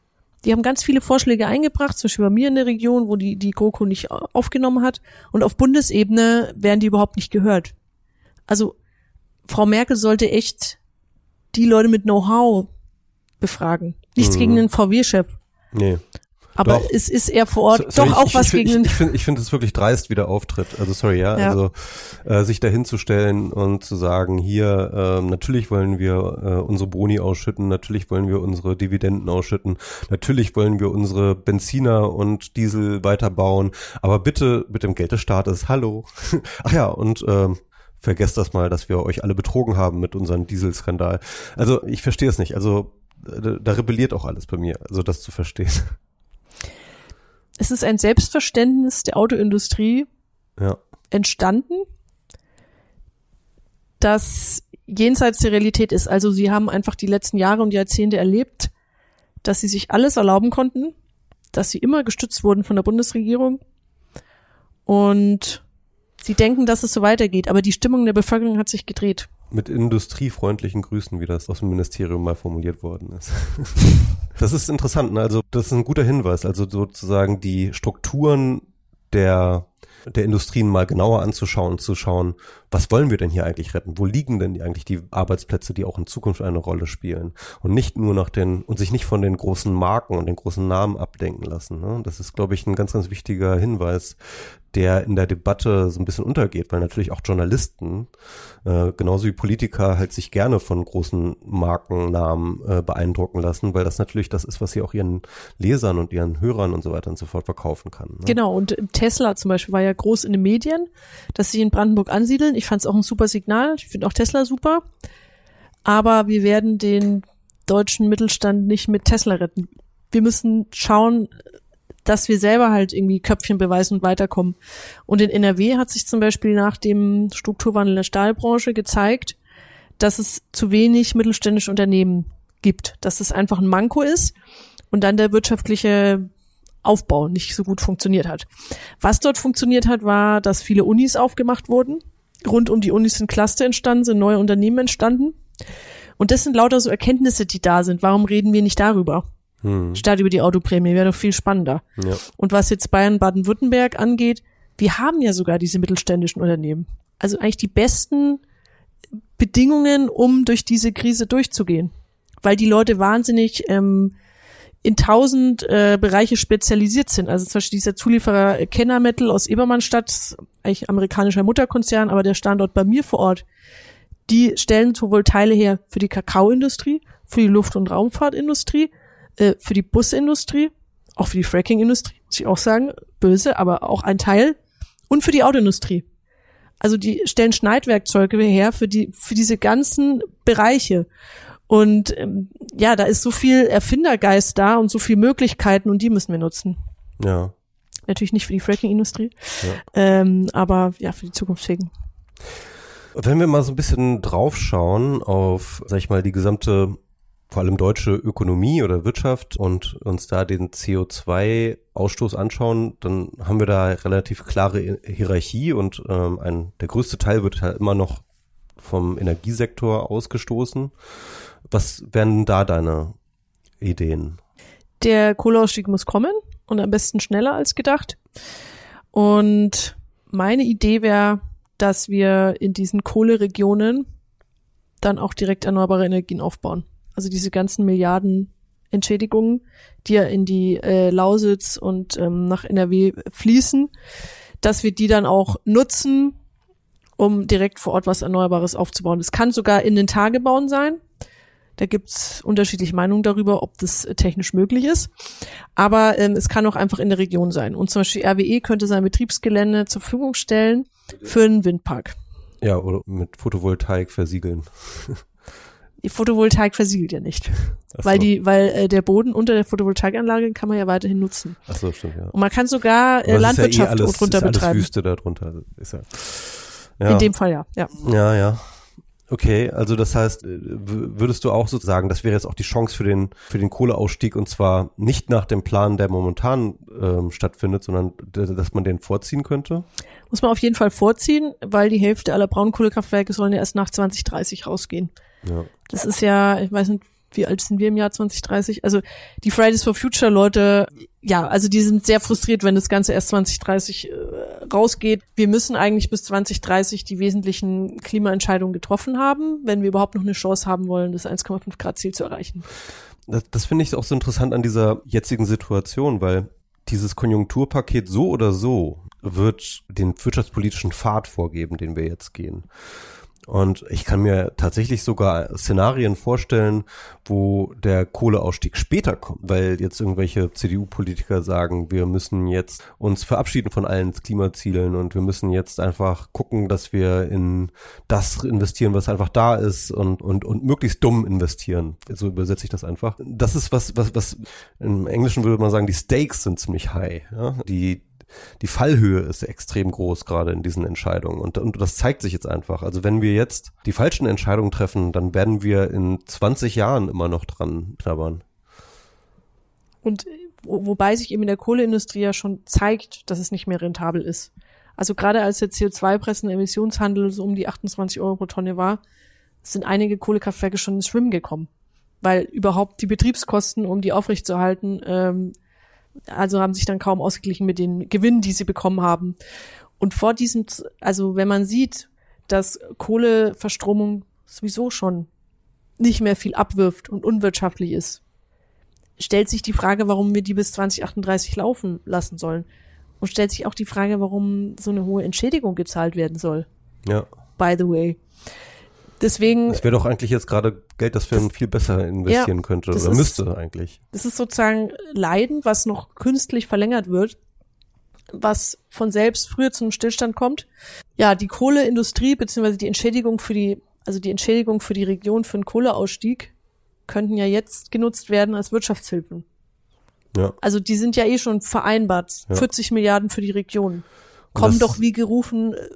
Die haben ganz viele Vorschläge eingebracht, zum Beispiel bei mir in der Region, wo die, die GroKo nicht aufgenommen hat. Und auf Bundesebene werden die überhaupt nicht gehört also Frau Merkel sollte echt die Leute mit Know-how befragen. Nichts mhm. gegen den VW-Chef. Nee. Aber doch. es ist eher vor Ort so, doch ich, auch ich, was ich, gegen. Ich, finde ich finde es wirklich dreist, wie der auftritt. Also sorry, ja. ja. Also äh, sich dahinzustellen und zu sagen, hier, äh, natürlich wollen wir äh, unsere Boni ausschütten, natürlich wollen wir unsere Dividenden ausschütten, natürlich wollen wir unsere Benziner und Diesel weiterbauen, aber bitte mit dem Geld des Staates, hallo. Ach ja, und äh, vergesst das mal, dass wir euch alle betrogen haben mit unserem Dieselskandal. Also ich verstehe es nicht. Also da, da rebelliert auch alles bei mir, also das zu verstehen. Es ist ein Selbstverständnis der Autoindustrie ja. entstanden, das jenseits der Realität ist. Also sie haben einfach die letzten Jahre und Jahrzehnte erlebt, dass sie sich alles erlauben konnten dass sie immer gestützt wurden von der Bundesregierung. Und sie denken, dass es so weitergeht, aber die Stimmung der Bevölkerung hat sich gedreht. Mit industriefreundlichen Grüßen, wie das aus dem Ministerium mal formuliert worden ist. das ist interessant, ne? also das ist ein guter Hinweis. Also sozusagen die Strukturen der der Industrien mal genauer anzuschauen, zu schauen, was wollen wir denn hier eigentlich retten? Wo liegen denn eigentlich die Arbeitsplätze, die auch in Zukunft eine Rolle spielen? Und nicht nur nach den, und sich nicht von den großen Marken und den großen Namen abdenken lassen. Ne? Das ist, glaube ich, ein ganz, ganz wichtiger Hinweis, der in der Debatte so ein bisschen untergeht, weil natürlich auch Journalisten, äh, genauso wie Politiker, halt sich gerne von großen Markennamen äh, beeindrucken lassen, weil das natürlich das ist, was sie auch ihren Lesern und ihren Hörern und so weiter und so fort verkaufen kann. Ne? Genau, und Tesla zum Beispiel war ja groß in den Medien, dass sie in Brandenburg ansiedeln. Ich fand es auch ein super Signal. Ich finde auch Tesla super. Aber wir werden den deutschen Mittelstand nicht mit Tesla retten. Wir müssen schauen, dass wir selber halt irgendwie Köpfchen beweisen und weiterkommen. Und in NRW hat sich zum Beispiel nach dem Strukturwandel der Stahlbranche gezeigt, dass es zu wenig mittelständische Unternehmen gibt, dass es einfach ein Manko ist und dann der wirtschaftliche Aufbau nicht so gut funktioniert hat. Was dort funktioniert hat, war, dass viele Unis aufgemacht wurden. Rund um die Unis sind Cluster entstanden, sind neue Unternehmen entstanden. Und das sind lauter so Erkenntnisse, die da sind. Warum reden wir nicht darüber? hm. statt über die Autoprämie. Wäre doch viel spannender. Ja. Und was jetzt Bayern, Baden-Württemberg angeht, wir haben ja sogar diese mittelständischen Unternehmen. Also eigentlich die besten Bedingungen, um durch diese Krise durchzugehen. Weil die Leute wahnsinnig ähm, in tausend äh, Bereiche spezialisiert sind. Also zum Beispiel dieser Zulieferer Kenner Metal aus Ebermannstadt, eigentlich amerikanischer Mutterkonzern, aber der Standort bei mir vor Ort, die stellen sowohl Teile her für die Kakaoindustrie, für die Luft- und Raumfahrtindustrie, äh, für die Busindustrie, auch für die Fracking-Industrie, muss ich auch sagen, böse, aber auch ein Teil, und für die Autoindustrie. Also die stellen Schneidwerkzeuge her für die für diese ganzen Bereiche. Und ähm, ja, da ist so viel Erfindergeist da und so viel Möglichkeiten und die müssen wir nutzen. Ja. Natürlich nicht für die Fracking-Industrie, ja. ähm, aber ja, für die zukunftsfähigen. Wenn wir mal so ein bisschen draufschauen auf, sag ich mal, die gesamte vor allem deutsche Ökonomie oder Wirtschaft und uns da den CO2-Ausstoß anschauen, dann haben wir da relativ klare Hierarchie und ähm, ein, der größte Teil wird halt immer noch vom Energiesektor ausgestoßen. Was wären da deine Ideen? Der Kohleausstieg muss kommen und am besten schneller als gedacht. Und meine Idee wäre, dass wir in diesen Kohleregionen dann auch direkt erneuerbare Energien aufbauen. Also diese ganzen Milliarden Entschädigungen, die ja in die äh, Lausitz und ähm, nach NRW fließen, dass wir die dann auch nutzen, um direkt vor Ort was Erneuerbares aufzubauen. Das kann sogar in den Tagebauen sein. Da gibt's unterschiedliche Meinungen darüber, ob das äh, technisch möglich ist. Aber ähm, es kann auch einfach in der Region sein. Und zum Beispiel RWE könnte sein Betriebsgelände zur Verfügung stellen für einen Windpark. Ja, oder mit Photovoltaik versiegeln. die Photovoltaik versiegelt ja nicht. So. Weil die, weil äh, der Boden unter der Photovoltaikanlage kann man ja weiterhin nutzen. Ach so, stimmt, ja. Und man kann sogar äh, Landwirtschaft ja eh alles, drunter ist alles betreiben. Wüste da drunter. Ist ja, ja. In dem Fall ja, ja. Ja, ja. Okay, also das heißt, äh, würdest du auch sozusagen, das wäre jetzt auch die Chance für den für den Kohleausstieg und zwar nicht nach dem Plan, der momentan ähm, stattfindet, sondern dass man den vorziehen könnte? Muss man auf jeden Fall vorziehen, weil die Hälfte aller Braunkohlekraftwerke sollen ja erst nach 2030 rausgehen. Ja. Das ist ja, ich weiß nicht, wie alt sind wir im Jahr 2030? Also die Fridays for Future Leute, ja, also die sind sehr frustriert, wenn das Ganze erst 2030 äh, rausgeht. Wir müssen eigentlich bis 2030 die wesentlichen Klimaentscheidungen getroffen haben, wenn wir überhaupt noch eine Chance haben wollen, das 1,5 Grad Ziel zu erreichen. Das, das finde ich auch so interessant an dieser jetzigen Situation, weil dieses Konjunkturpaket so oder so wird den wirtschaftspolitischen Pfad vorgeben, den wir jetzt gehen. Und ich kann mir tatsächlich sogar Szenarien vorstellen, wo der Kohleausstieg später kommt, weil jetzt irgendwelche CDU-Politiker sagen, wir müssen jetzt uns verabschieden von allen Klimazielen und wir müssen jetzt einfach gucken, dass wir in das investieren, was einfach da ist und, und, und möglichst dumm investieren. So übersetze ich das einfach. Das ist was, was, was im Englischen würde man sagen, die Stakes sind ziemlich high. Ja? Die, die Fallhöhe ist extrem groß gerade in diesen Entscheidungen. Und, und das zeigt sich jetzt einfach. Also wenn wir jetzt die falschen Entscheidungen treffen, dann werden wir in 20 Jahren immer noch dran knabbern. Und wo, wobei sich eben in der Kohleindustrie ja schon zeigt, dass es nicht mehr rentabel ist. Also gerade als der CO2-Preis und Emissionshandel so um die 28 Euro pro Tonne war, sind einige Kohlekraftwerke schon ins Schwimmen gekommen. Weil überhaupt die Betriebskosten, um die aufrechtzuerhalten, ähm, also haben sich dann kaum ausgeglichen mit den Gewinnen, die sie bekommen haben. Und vor diesem, also wenn man sieht, dass Kohleverstromung sowieso schon nicht mehr viel abwirft und unwirtschaftlich ist, stellt sich die Frage, warum wir die bis 2038 laufen lassen sollen. Und stellt sich auch die Frage, warum so eine hohe Entschädigung gezahlt werden soll. Ja. By the way. Deswegen. Das wäre doch eigentlich jetzt gerade Geld, das wir viel besser investieren ja, könnte oder ist, müsste eigentlich. Das ist sozusagen Leiden, was noch künstlich verlängert wird, was von selbst früher zum Stillstand kommt. Ja, die Kohleindustrie beziehungsweise die Entschädigung für die, also die Entschädigung für die Region für den Kohleausstieg könnten ja jetzt genutzt werden als Wirtschaftshilfen. Ja. Also die sind ja eh schon vereinbart. Ja. 40 Milliarden für die Region. Kommen doch wie gerufen, äh,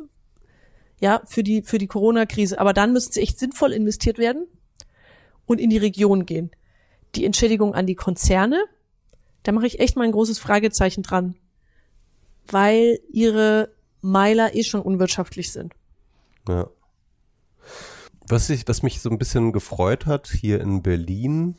ja, für die, für die Corona-Krise. Aber dann müssen sie echt sinnvoll investiert werden und in die Region gehen. Die Entschädigung an die Konzerne, da mache ich echt mal ein großes Fragezeichen dran. Weil ihre Meiler eh schon unwirtschaftlich sind. Ja. Was, ich, was mich so ein bisschen gefreut hat hier in Berlin,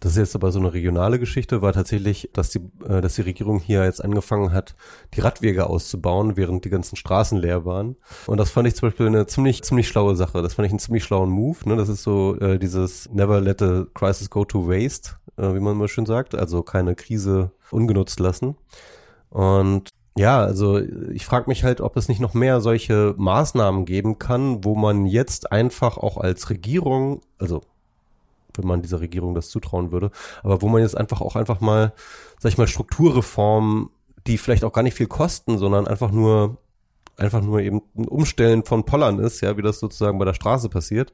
das ist jetzt aber so eine regionale Geschichte, war tatsächlich, dass die, äh, dass die Regierung hier jetzt angefangen hat, die Radwege auszubauen, während die ganzen Straßen leer waren. Und das fand ich zum Beispiel eine ziemlich, ziemlich schlaue Sache. Das fand ich einen ziemlich schlauen Move. Ne? Das ist so äh, dieses Never let a crisis go to waste, äh, wie man mal schön sagt. Also keine Krise ungenutzt lassen. Und ja, also ich frage mich halt, ob es nicht noch mehr solche Maßnahmen geben kann, wo man jetzt einfach auch als Regierung, also wenn man dieser Regierung das zutrauen würde. Aber wo man jetzt einfach auch einfach mal, sag ich mal, Strukturreformen, die vielleicht auch gar nicht viel kosten, sondern einfach nur einfach nur eben ein Umstellen von Pollern ist, ja, wie das sozusagen bei der Straße passiert,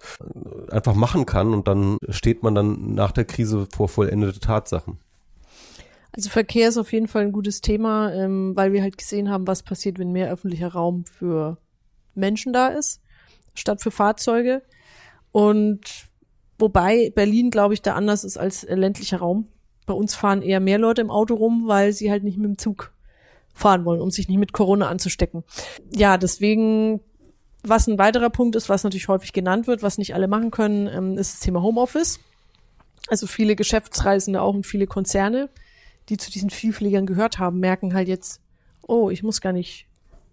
einfach machen kann und dann steht man dann nach der Krise vor vollendete Tatsachen. Also Verkehr ist auf jeden Fall ein gutes Thema, ähm, weil wir halt gesehen haben, was passiert, wenn mehr öffentlicher Raum für Menschen da ist, statt für Fahrzeuge. Und Wobei Berlin, glaube ich, da anders ist als ländlicher Raum. Bei uns fahren eher mehr Leute im Auto rum, weil sie halt nicht mit dem Zug fahren wollen, um sich nicht mit Corona anzustecken. Ja, deswegen, was ein weiterer Punkt ist, was natürlich häufig genannt wird, was nicht alle machen können, ähm, ist das Thema Homeoffice. Also viele Geschäftsreisende auch und viele Konzerne, die zu diesen Vielfliegern gehört haben, merken halt jetzt, oh, ich muss gar nicht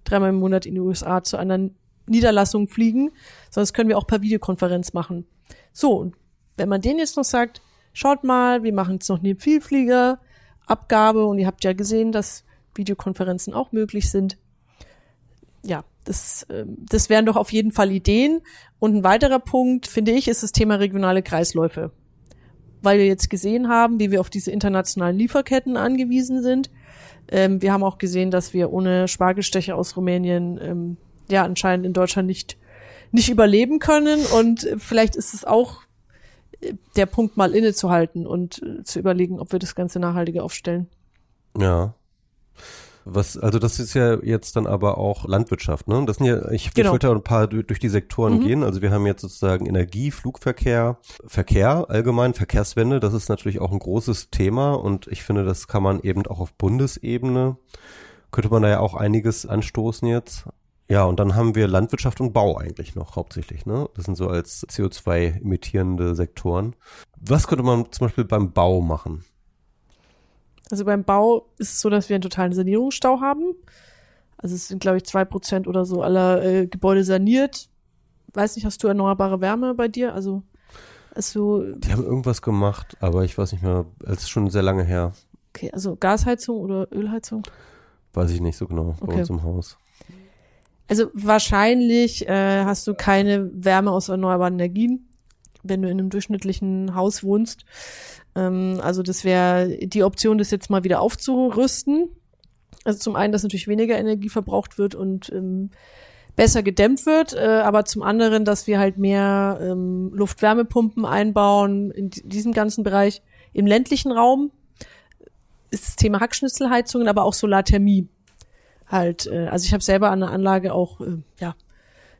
dreimal im Monat in die USA zu anderen Niederlassungen fliegen, sondern das können wir auch per Videokonferenz machen. So, wenn man denen jetzt noch sagt, schaut mal, wir machen jetzt noch eine Vielfliegerabgabe und ihr habt ja gesehen, dass Videokonferenzen auch möglich sind. Ja, das, äh, das wären doch auf jeden Fall Ideen. Und ein weiterer Punkt, finde ich, ist das Thema regionale Kreisläufe. Weil wir jetzt gesehen haben, wie wir auf diese internationalen Lieferketten angewiesen sind. Ähm, wir haben auch gesehen, dass wir ohne Spargelstecher aus Rumänien ähm, ja anscheinend in Deutschland nicht nicht überleben können und vielleicht ist es auch der Punkt mal innezuhalten und äh, zu überlegen, ob wir das Ganze nachhaltiger aufstellen. Ja. Was, also das ist ja jetzt dann aber auch Landwirtschaft, ne? Das sind ja, ich, genau. ich wollte ja ein paar durch die Sektoren mhm. gehen. Also wir haben jetzt sozusagen Energie, Flugverkehr, Verkehr allgemein, Verkehrswende, das ist natürlich auch ein großes Thema und ich finde, das kann man eben auch auf Bundesebene, könnte man da ja auch einiges anstoßen jetzt. Ja, und dann haben wir Landwirtschaft und Bau eigentlich noch hauptsächlich. Ne? Das sind so als CO2 emittierende Sektoren. Was könnte man zum Beispiel beim Bau machen? Also beim Bau ist es so, dass wir einen totalen Sanierungsstau haben. Also es sind, glaube ich, zwei Prozent oder so aller äh, Gebäude saniert. Weiß nicht, hast du erneuerbare Wärme bei dir? Also, also Die haben irgendwas gemacht, aber ich weiß nicht mehr. Es ist schon sehr lange her. Okay, also Gasheizung oder Ölheizung? Weiß ich nicht so genau bei uns im Haus. Also wahrscheinlich äh, hast du keine Wärme aus erneuerbaren Energien, wenn du in einem durchschnittlichen Haus wohnst. Ähm, also das wäre die Option, das jetzt mal wieder aufzurüsten. Also zum einen, dass natürlich weniger Energie verbraucht wird und ähm, besser gedämmt wird, äh, aber zum anderen, dass wir halt mehr ähm, Luftwärmepumpen einbauen in diesem ganzen Bereich. Im ländlichen Raum ist das Thema Hackschnitzelheizungen, aber auch Solarthermie halt, äh, also ich habe selber an der Anlage auch äh, ja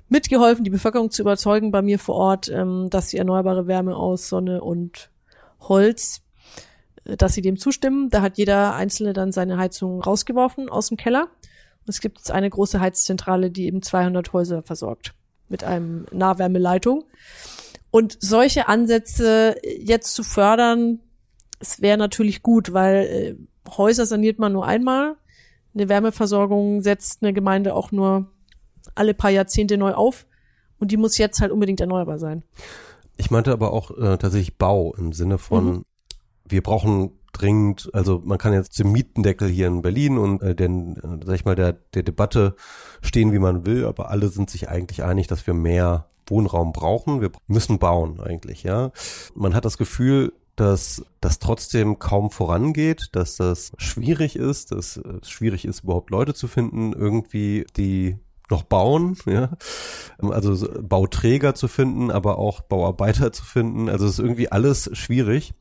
mitgeholfen, die Bevölkerung zu überzeugen bei mir vor Ort, ähm, dass sie erneuerbare Wärme aus Sonne und Holz äh, dass sie dem zustimmen. Da hat jeder Einzelne dann seine Heizung rausgeworfen aus dem Keller. Und es gibt jetzt eine große Heizzentrale, die eben 200 Häuser versorgt mit einem Nahwärmeleitung. Und solche Ansätze jetzt zu fördern, es wäre natürlich gut, weil äh, Häuser saniert man nur einmal. Eine Wärmeversorgung setzt eine Gemeinde auch nur alle paar Jahrzehnte neu auf. Und die muss jetzt halt unbedingt erneuerbar sein. Ich meinte aber auch äh, tatsächlich Bau im Sinne von, mhm. wir brauchen dringend, also man kann jetzt zum Mietendeckel hier in Berlin und äh, den, äh, sag ich mal, der, der Debatte stehen, wie man will, aber alle sind sich eigentlich einig, dass wir mehr Wohnraum brauchen. Wir müssen bauen eigentlich, ja. Man hat das Gefühl, dass das trotzdem kaum vorangeht, dass das schwierig ist, dass es schwierig ist, überhaupt Leute zu finden, irgendwie, die noch bauen, ja. Also Bauträger zu finden, aber auch Bauarbeiter zu finden. Also es ist irgendwie alles schwierig.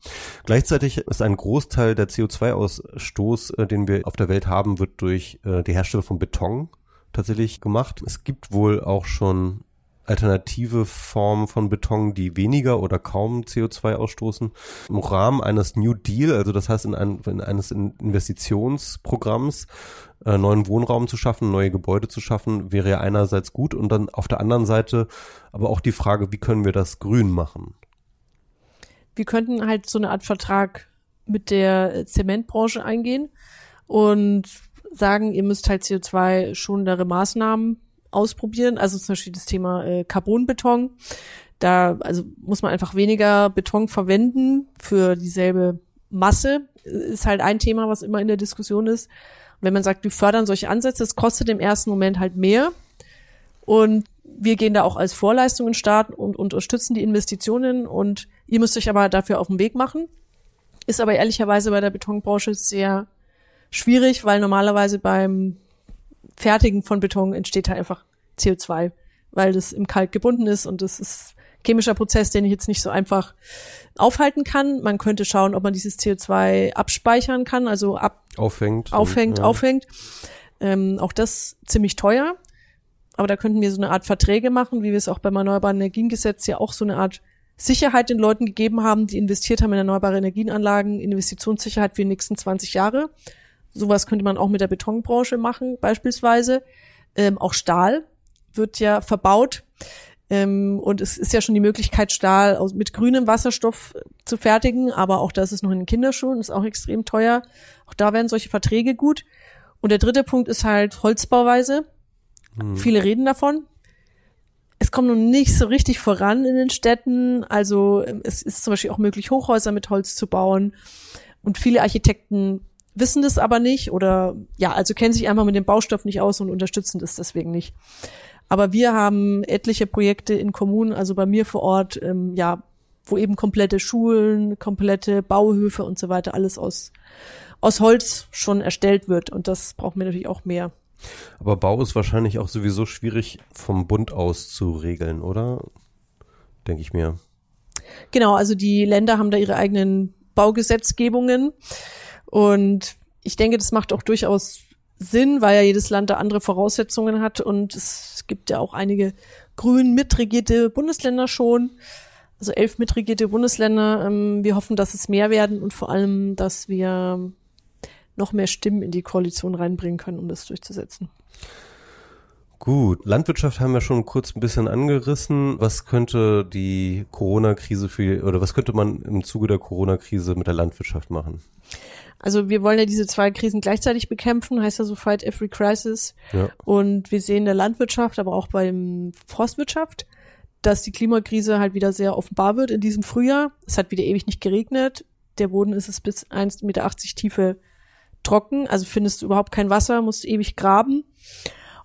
Gleichzeitig ist ein Großteil der CO2-Ausstoß, äh, den wir auf der Welt haben, wird durch äh, die Herstellung von Beton tatsächlich gemacht. Es gibt wohl auch schon alternative Formen von Beton, die weniger oder kaum CO2 ausstoßen. Im Rahmen eines New Deal, also das heißt in, ein, in eines Investitionsprogramms, äh, neuen Wohnraum zu schaffen, neue Gebäude zu schaffen, wäre ja einerseits gut und dann auf der anderen Seite aber auch die Frage, wie können wir das grün machen? Wir könnten halt so eine Art Vertrag mit der Zementbranche eingehen und sagen, ihr müsst halt CO2 schonendere Maßnahmen ausprobieren. Also zum Beispiel das Thema äh, Carbonbeton. Da also muss man einfach weniger Beton verwenden für dieselbe Masse. Ist halt ein Thema, was immer in der Diskussion ist. Und wenn man sagt, wir fördern solche Ansätze, es kostet im ersten Moment halt mehr. Und wir gehen da auch als Vorleistung in Start und, und unterstützen die Investitionen und ihr müsst euch aber dafür auf den Weg machen. Ist aber ehrlicherweise bei der Betonbranche sehr schwierig, weil normalerweise beim Fertigen von Beton entsteht halt einfach CO2, weil das im Kalk gebunden ist und das ist chemischer Prozess, den ich jetzt nicht so einfach aufhalten kann. Man könnte schauen, ob man dieses CO2 abspeichern kann, also ab aufhängt, aufhängt, ja. aufhängt. Ähm, auch das ziemlich teuer. Aber da könnten wir so eine Art Verträge machen, wie wir es auch beim Erneuerbaren Energiengesetz ja auch so eine Art Sicherheit den Leuten gegeben haben, die investiert haben in erneuerbare Energienanlagen, Investitionssicherheit für die nächsten 20 Jahre. Sowas könnte man auch mit der Betonbranche machen, beispielsweise. Ähm, auch Stahl wird ja verbaut. Ähm, und es ist ja schon die Möglichkeit, Stahl aus, mit grünem Wasserstoff zu fertigen, aber auch das ist noch in den Kinderschuhen, ist auch extrem teuer. Auch da werden solche Verträge gut. Und der dritte Punkt ist halt Holzbauweise. Hm. Viele reden davon. Es kommt noch nicht so richtig voran in den Städten. Also ähm, es ist zum Beispiel auch möglich, Hochhäuser mit Holz zu bauen. Und viele Architekten wissen das aber nicht oder ja, also kennen sich einfach mit dem Baustoff nicht aus und unterstützen das deswegen nicht. Aber wir haben etliche Projekte in Kommunen, also bei mir vor Ort, ähm, ja, wo eben komplette Schulen, komplette Bauhöfe und so weiter alles aus, aus Holz schon erstellt wird. Und das brauchen wir natürlich auch mehr. Aber Bau ist wahrscheinlich auch sowieso schwierig vom Bund aus zu regeln, oder? Denke ich mir. Genau, also die Länder haben da ihre eigenen Baugesetzgebungen. Und ich denke, das macht auch durchaus Sinn, weil ja jedes Land da andere Voraussetzungen hat und es gibt ja auch einige grün mitregierte Bundesländer schon, also elf mitregierte Bundesländer. Ähm, wir hoffen, dass es mehr werden und vor allem, dass wir noch mehr Stimmen in die Koalition reinbringen können, um das durchzusetzen. Gut, Landwirtschaft haben wir schon kurz ein bisschen angerissen. Was könnte die Corona-Krise für oder was könnte man im Zuge der Corona-Krise mit der Landwirtschaft machen? Also wir wollen ja diese zwei Krisen gleichzeitig bekämpfen, heißt ja so Fight Every Crisis. Ja. Und wir sehen in der Landwirtschaft, aber auch beim Forstwirtschaft, dass die Klimakrise halt wieder sehr offenbar wird in diesem Frühjahr. Es hat wieder ewig nicht geregnet. Der Boden ist es bis 1,80 Meter Tiefe trocken. Also findest du überhaupt kein Wasser, musst ewig graben.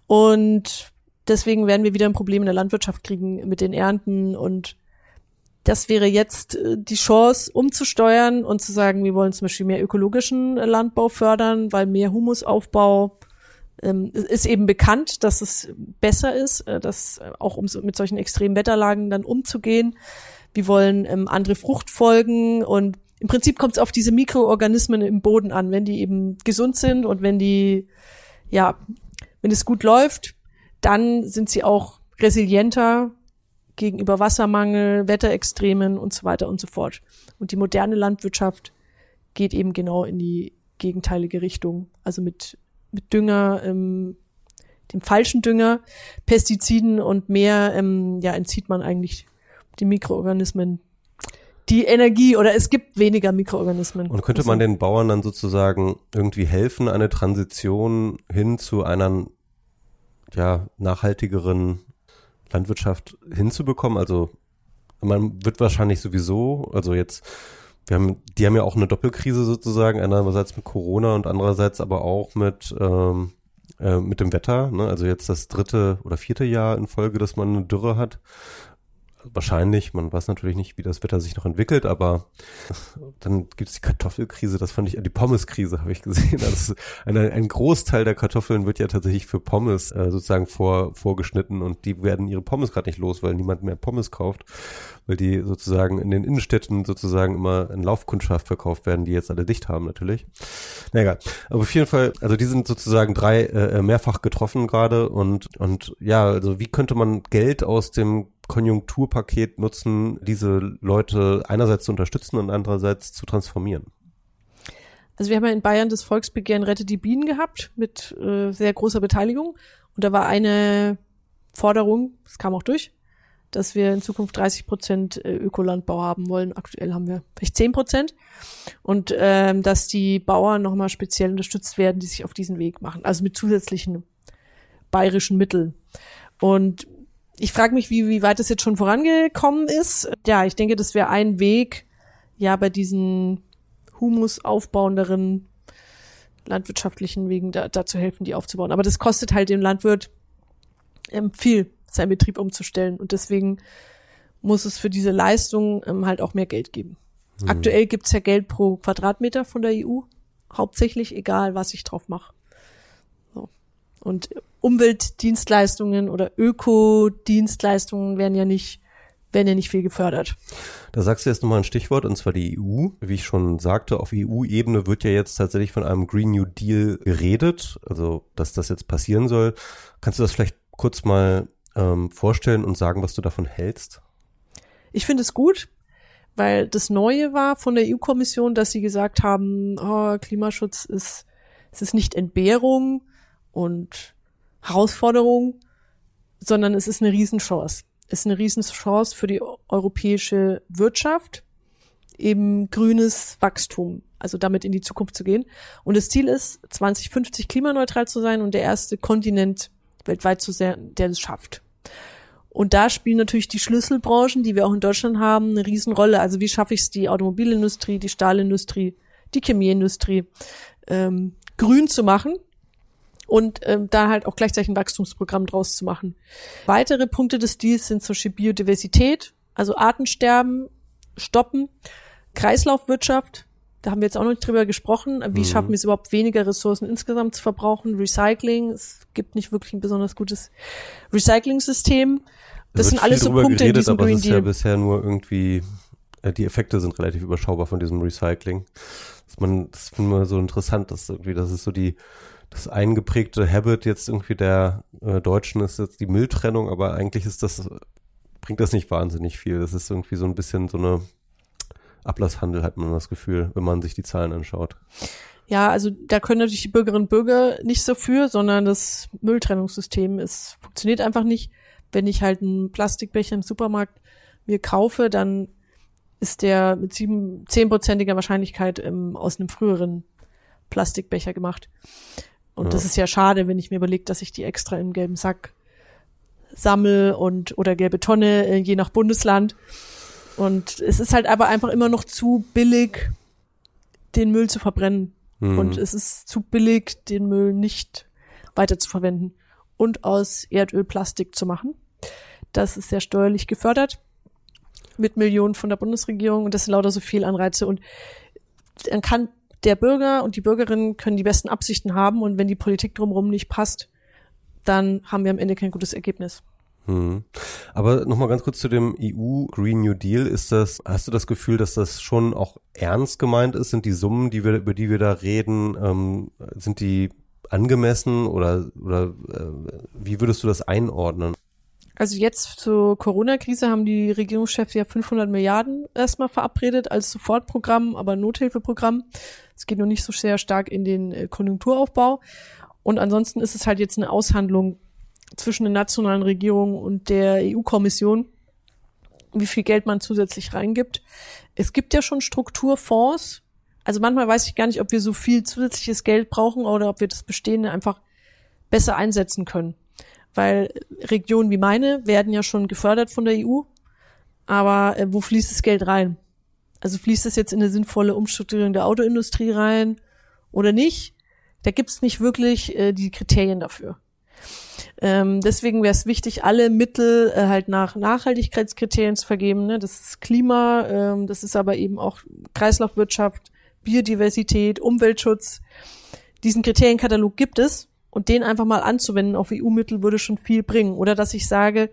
Und deswegen werden wir wieder ein Problem in der Landwirtschaft kriegen mit den Ernten und das wäre jetzt äh, die Chance, umzusteuern und zu sagen, wir wollen zum Beispiel mehr ökologischen Landbau fördern, weil mehr Humusaufbau ähm, ist eben bekannt, dass es besser ist, äh, dass äh, auch um mit solchen extremen Wetterlagen dann umzugehen. Wir wollen ähm, andere Fruchtfolgen und im Prinzip kommt es auf diese Mikroorganismen im Boden an, wenn die eben gesund sind und wenn die, ja, wenn es gut läuft, dann sind sie auch resilienter gegenüber Wassermangel, Wetterextremen und so weiter und so fort. Und die moderne Landwirtschaft geht eben genau in die gegenteilige Richtung. Also mit, mit Dünger, ähm, dem falschen Dünger, Pestiziden und mehr, ähm, ja, entzieht man eigentlich die Mikroorganismen die Energie oder es gibt weniger Mikroorganismen. Und könnte man den Bauern dann sozusagen irgendwie helfen, eine Transition hin zu einer ja, nachhaltigeren Landwirtschaft hinzubekommen? Also man wird wahrscheinlich sowieso, also jetzt, wir haben, die haben ja auch eine Doppelkrise sozusagen, einerseits mit Corona und andererseits aber auch mit ähm, äh, mit dem Wetter. Ne? Also jetzt das dritte oder vierte Jahr in Folge, dass man eine Dürre hat wahrscheinlich, man weiß natürlich nicht, wie das Wetter sich noch entwickelt, aber dann gibt es die Kartoffelkrise, das fand ich, die Pommeskrise habe ich gesehen. Also eine, ein Großteil der Kartoffeln wird ja tatsächlich für Pommes äh, sozusagen vor, vorgeschnitten und die werden ihre Pommes gerade nicht los, weil niemand mehr Pommes kauft, weil die sozusagen in den Innenstädten sozusagen immer in Laufkundschaft verkauft werden, die jetzt alle dicht haben natürlich. Na egal. Aber auf jeden Fall, also die sind sozusagen drei äh, mehrfach getroffen gerade und, und ja, also wie könnte man Geld aus dem Konjunkturpaket nutzen, diese Leute einerseits zu unterstützen und andererseits zu transformieren? Also wir haben ja in Bayern das Volksbegehren Rette die Bienen gehabt mit äh, sehr großer Beteiligung. Und da war eine Forderung, das kam auch durch, dass wir in Zukunft 30 Prozent äh, Ökolandbau haben wollen. Aktuell haben wir vielleicht 10 Prozent. Und ähm, dass die Bauern nochmal speziell unterstützt werden, die sich auf diesen Weg machen. Also mit zusätzlichen bayerischen Mitteln. Und ich frage mich, wie, wie weit das jetzt schon vorangekommen ist. Ja, ich denke, das wäre ein Weg, ja, bei diesen Humus aufbauenderen landwirtschaftlichen Wegen da, da zu helfen, die aufzubauen. Aber das kostet halt dem Landwirt ähm, viel, seinen Betrieb umzustellen. Und deswegen muss es für diese Leistung ähm, halt auch mehr Geld geben. Mhm. Aktuell gibt's ja Geld pro Quadratmeter von der EU, hauptsächlich, egal was ich drauf mache. So. Und Umweltdienstleistungen oder Ökodienstleistungen werden ja nicht werden ja nicht viel gefördert. Da sagst du jetzt nochmal ein Stichwort, und zwar die EU. Wie ich schon sagte, auf EU-Ebene wird ja jetzt tatsächlich von einem Green New Deal geredet, also dass das jetzt passieren soll. Kannst du das vielleicht kurz mal ähm, vorstellen und sagen, was du davon hältst? Ich finde es gut, weil das Neue war von der EU-Kommission, dass sie gesagt haben, oh, Klimaschutz ist, es ist nicht Entbehrung und Herausforderung, sondern es ist eine Riesenchance. Es ist eine Riesenchance für die europäische Wirtschaft, eben grünes Wachstum, also damit in die Zukunft zu gehen. Und das Ziel ist, 2050 klimaneutral zu sein und der erste Kontinent weltweit zu sein, der das schafft. Und da spielen natürlich die Schlüsselbranchen, die wir auch in Deutschland haben, eine Riesenrolle. Also wie schaffe ich es, die Automobilindustrie, die Stahlindustrie, die Chemieindustrie ähm, grün zu machen und ähm, da halt auch gleichzeitig ein Wachstumsprogramm draus zu machen. Weitere Punkte des Deals sind zum Beispiel Biodiversität, also Artensterben stoppen, Kreislaufwirtschaft, da haben wir jetzt auch noch nicht drüber gesprochen, wie mhm. schaffen wir es überhaupt weniger Ressourcen insgesamt zu verbrauchen, Recycling, es gibt nicht wirklich ein besonders gutes Recycling-System. Das sind alles so Punkte geredet, in diesem aber Green es ist ja bisher nur irgendwie, äh, die Effekte sind relativ überschaubar von diesem Recycling. Das, man, das finden wir so interessant, dass irgendwie, das ist so die das eingeprägte Habit jetzt irgendwie der äh, Deutschen ist jetzt die Mülltrennung, aber eigentlich ist das, bringt das nicht wahnsinnig viel. Das ist irgendwie so ein bisschen so eine Ablasshandel, hat man das Gefühl, wenn man sich die Zahlen anschaut. Ja, also da können natürlich die Bürgerinnen und Bürger nicht so für, sondern das Mülltrennungssystem ist, funktioniert einfach nicht. Wenn ich halt einen Plastikbecher im Supermarkt mir kaufe, dann ist der mit sieben, zehnprozentiger Wahrscheinlichkeit ähm, aus einem früheren Plastikbecher gemacht. Und ja. das ist ja schade, wenn ich mir überlege, dass ich die extra im gelben Sack sammel und oder gelbe Tonne, äh, je nach Bundesland. Und es ist halt aber einfach immer noch zu billig, den Müll zu verbrennen. Mhm. Und es ist zu billig, den Müll nicht weiter zu verwenden und aus Erdöl Plastik zu machen. Das ist sehr steuerlich gefördert mit Millionen von der Bundesregierung und das sind lauter so viel Anreize und dann kann der Bürger und die Bürgerin können die besten Absichten haben und wenn die Politik drumherum nicht passt, dann haben wir am Ende kein gutes Ergebnis. Hm. Aber nochmal ganz kurz zu dem EU Green New Deal. Ist das, hast du das Gefühl, dass das schon auch ernst gemeint ist? Sind die Summen, die wir, über die wir da reden, ähm, sind die angemessen oder, oder äh, wie würdest du das einordnen? Also jetzt zur Corona-Krise haben die Regierungschefs ja 500 Milliarden erstmal verabredet als Sofortprogramm, aber Nothilfeprogramm. Es geht nur nicht so sehr stark in den äh, Konjunkturaufbau. Und ansonsten ist es halt jetzt eine Aushandlung zwischen den nationalen Regierungen und der EU-Kommission, wie viel Geld man zusätzlich reingibt. Es gibt ja schon Strukturfonds. Also manchmal weiß ich gar nicht, ob wir so viel zusätzliches Geld brauchen oder ob wir das Bestehende einfach besser einsetzen können. Weil Regionen wie meine werden ja schon gefördert von der EU. Aber äh, wo fließt das Geld rein? Also fließt es jetzt in eine sinnvolle Umstrukturierung der Autoindustrie rein oder nicht? Da gibt's nicht wirklich äh, die Kriterien dafür. Ähm, deswegen wäre es wichtig, alle Mittel äh, halt nach Nachhaltigkeitskriterien zu vergeben. Ne? Das ist Klima, ähm, das ist aber eben auch Kreislaufwirtschaft, Biodiversität, Umweltschutz. Diesen Kriterienkatalog gibt es und den einfach mal anzuwenden auf EU-Mittel würde schon viel bringen. Oder dass ich sage,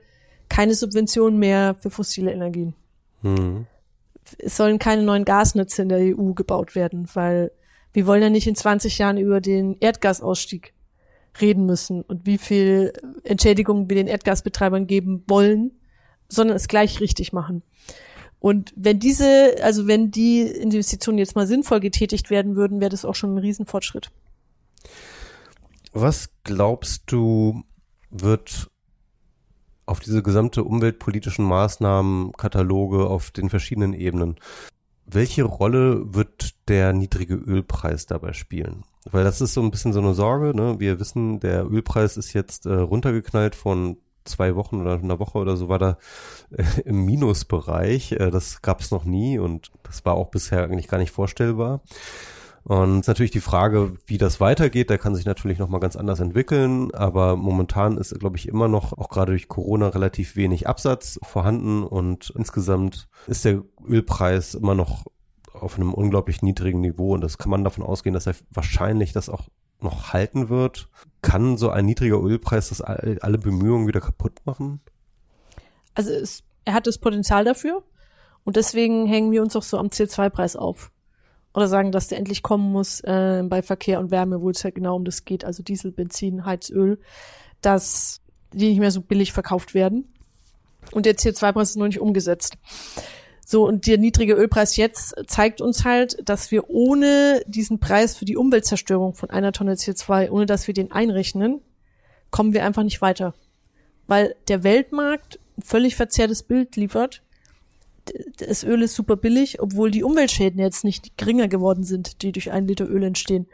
keine Subventionen mehr für fossile Energien. Mhm. Es sollen keine neuen Gasnetze in der EU gebaut werden, weil wir wollen ja nicht in 20 Jahren über den Erdgasausstieg reden müssen und wie viel Entschädigungen wir den Erdgasbetreibern geben wollen, sondern es gleich richtig machen. Und wenn diese, also wenn die Investitionen jetzt mal sinnvoll getätigt werden würden, wäre das auch schon ein Riesenfortschritt. Was glaubst du, wird auf diese gesamte umweltpolitischen Maßnahmen, Kataloge auf den verschiedenen Ebenen, welche Rolle wird der niedrige Ölpreis dabei spielen? Weil das ist so ein bisschen so eine Sorge. Ne? Wir wissen, der Ölpreis ist jetzt äh, runtergeknallt von zwei Wochen oder einer Woche oder so war da äh, im Minusbereich. Äh, das gab es noch nie und das war auch bisher eigentlich gar nicht vorstellbar. Und ist natürlich die Frage, wie das weitergeht. Der kann sich natürlich nochmal ganz anders entwickeln. Aber momentan ist, glaube ich, immer noch, auch gerade durch Corona, relativ wenig Absatz vorhanden. Und insgesamt ist der Ölpreis immer noch auf einem unglaublich niedrigen Niveau. Und das kann man davon ausgehen, dass er wahrscheinlich das auch noch halten wird. Kann so ein niedriger Ölpreis das alle Bemühungen wieder kaputt machen? Also es, er hat das Potenzial dafür. Und deswegen hängen wir uns auch so am CO2-Preis auf oder sagen, dass der endlich kommen muss äh, bei Verkehr und Wärme, wo es halt genau um das geht, also Diesel, Benzin, Heizöl, dass die nicht mehr so billig verkauft werden. Und der CO2-Preis ist noch nicht umgesetzt. So, und der niedrige Ölpreis jetzt zeigt uns halt, dass wir ohne diesen Preis für die Umweltzerstörung von einer Tonne CO2, ohne dass wir den einrechnen, kommen wir einfach nicht weiter. Weil der Weltmarkt ein völlig verzerrtes Bild liefert das Öl ist super billig, obwohl die Umweltschäden jetzt nicht geringer geworden sind, die durch einen Liter Öl entstehen.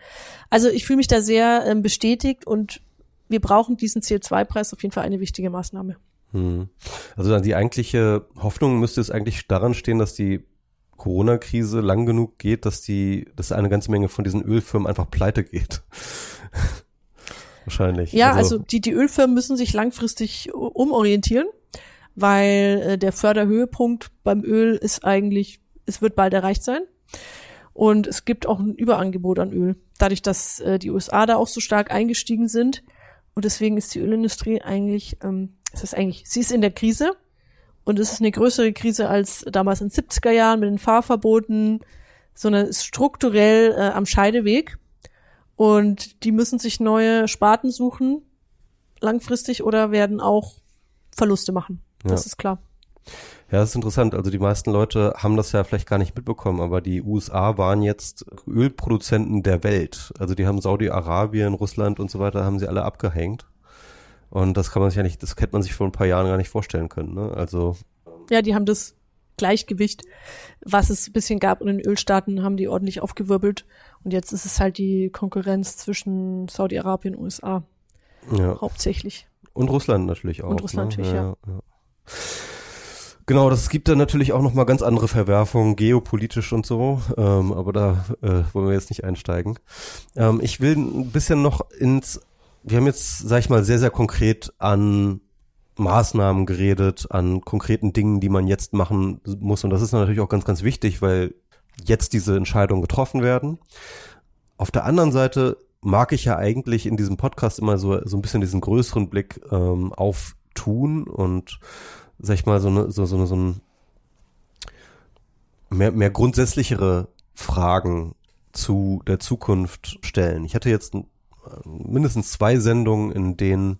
Also ich fühle mich da sehr ähm, bestätigt und wir brauchen diesen CO2-Preis auf jeden Fall eine wichtige Maßnahme. Hm. Also die eigentliche Hoffnung müsste es eigentlich daran stehen, dass die Corona-Krise lang genug geht, dass die, dass eine ganze Menge von diesen Ölfirmen einfach pleite geht. Wahrscheinlich. Ja, also, also die, die Ölfirmen müssen sich langfristig umorientieren weil äh, der Förderhöhepunkt beim Öl ist eigentlich, es wird bald erreicht sein. Und es gibt auch ein Überangebot an Öl, dadurch, dass äh, die USA da auch so stark eingestiegen sind. Und deswegen ist die Ölindustrie eigentlich, ähm, es ist eigentlich, sie ist in der Krise. Und es ist eine größere Krise als damals in den 70er Jahren mit den Fahrverboten, sondern ist strukturell äh, am Scheideweg. Und die müssen sich neue Sparten suchen, langfristig, oder werden auch Verluste machen. Das ja. ist klar. Ja, das ist interessant. Also die meisten Leute haben das ja vielleicht gar nicht mitbekommen, aber die USA waren jetzt Ölproduzenten der Welt. Also die haben Saudi-Arabien, Russland und so weiter, haben sie alle abgehängt. Und das kann man sich ja nicht, das hätte man sich vor ein paar Jahren gar nicht vorstellen können. Ne? Also ja, die haben das Gleichgewicht, was es ein bisschen gab in den Ölstaaten, haben die ordentlich aufgewirbelt. Und jetzt ist es halt die Konkurrenz zwischen Saudi-Arabien und USA. Ja. Hauptsächlich. Und Russland natürlich auch. Und Russland ne? natürlich, ja. ja. Genau, das gibt dann natürlich auch nochmal ganz andere Verwerfungen, geopolitisch und so, ähm, aber da äh, wollen wir jetzt nicht einsteigen. Ähm, ich will ein bisschen noch ins, wir haben jetzt, sag ich mal, sehr, sehr konkret an Maßnahmen geredet, an konkreten Dingen, die man jetzt machen muss und das ist natürlich auch ganz, ganz wichtig, weil jetzt diese Entscheidungen getroffen werden. Auf der anderen Seite mag ich ja eigentlich in diesem Podcast immer so, so ein bisschen diesen größeren Blick ähm, auf tun und sag ich mal, so, eine, so, so, so ein mehr, mehr grundsätzlichere Fragen zu der Zukunft stellen. Ich hatte jetzt mindestens zwei Sendungen, in denen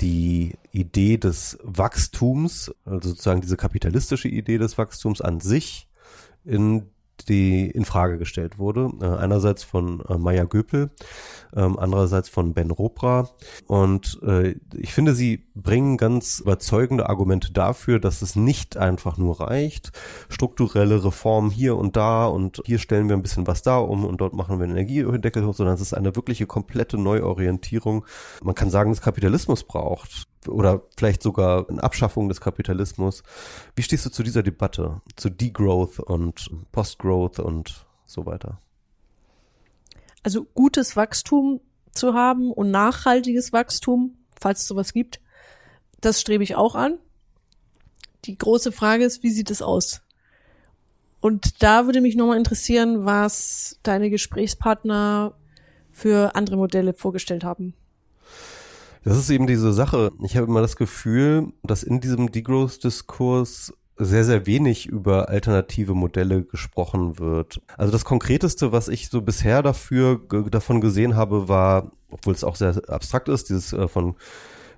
die Idee des Wachstums, also sozusagen diese kapitalistische Idee des Wachstums an sich in die in Frage gestellt wurde. Äh, einerseits von äh, Maya Göpel, ähm, andererseits von Ben Ropra. Und äh, ich finde, sie bringen ganz überzeugende Argumente dafür, dass es nicht einfach nur reicht, strukturelle Reformen hier und da und hier stellen wir ein bisschen was da um und dort machen wir einen Energiedeckel hoch, sondern es ist eine wirkliche komplette Neuorientierung. Man kann sagen, dass Kapitalismus braucht oder vielleicht sogar eine Abschaffung des Kapitalismus. Wie stehst du zu dieser Debatte, zu Degrowth und Postgrowth und so weiter? Also gutes Wachstum zu haben und nachhaltiges Wachstum, falls es sowas gibt, das strebe ich auch an. Die große Frage ist, wie sieht es aus? Und da würde mich nochmal interessieren, was deine Gesprächspartner für andere Modelle vorgestellt haben. Das ist eben diese Sache. Ich habe immer das Gefühl, dass in diesem Degrowth-Diskurs sehr, sehr wenig über alternative Modelle gesprochen wird. Also das Konkreteste, was ich so bisher dafür davon gesehen habe, war, obwohl es auch sehr abstrakt ist, dieses äh, von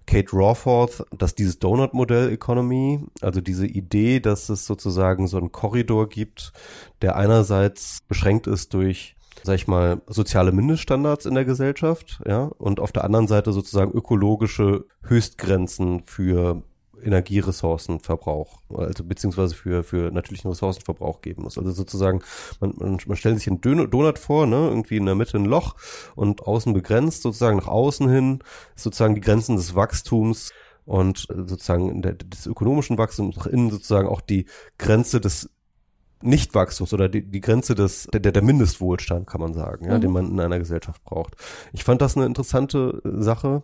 Kate Rawforth, dass dieses Donut-Modell Economy, also diese Idee, dass es sozusagen so einen Korridor gibt, der einerseits beschränkt ist durch sag ich mal, soziale Mindeststandards in der Gesellschaft, ja, und auf der anderen Seite sozusagen ökologische Höchstgrenzen für Energieressourcenverbrauch, also beziehungsweise für, für natürlichen Ressourcenverbrauch geben muss. Also sozusagen, man, man, man stellt sich einen Donut vor, ne, irgendwie in der Mitte ein Loch und außen begrenzt, sozusagen nach außen hin, sozusagen die Grenzen des Wachstums und sozusagen der, des ökonomischen Wachstums nach innen sozusagen auch die Grenze des Nichtwachstums oder die, die Grenze des der, der Mindestwohlstand, kann man sagen, ja, mhm. den man in einer Gesellschaft braucht. Ich fand das eine interessante äh, Sache.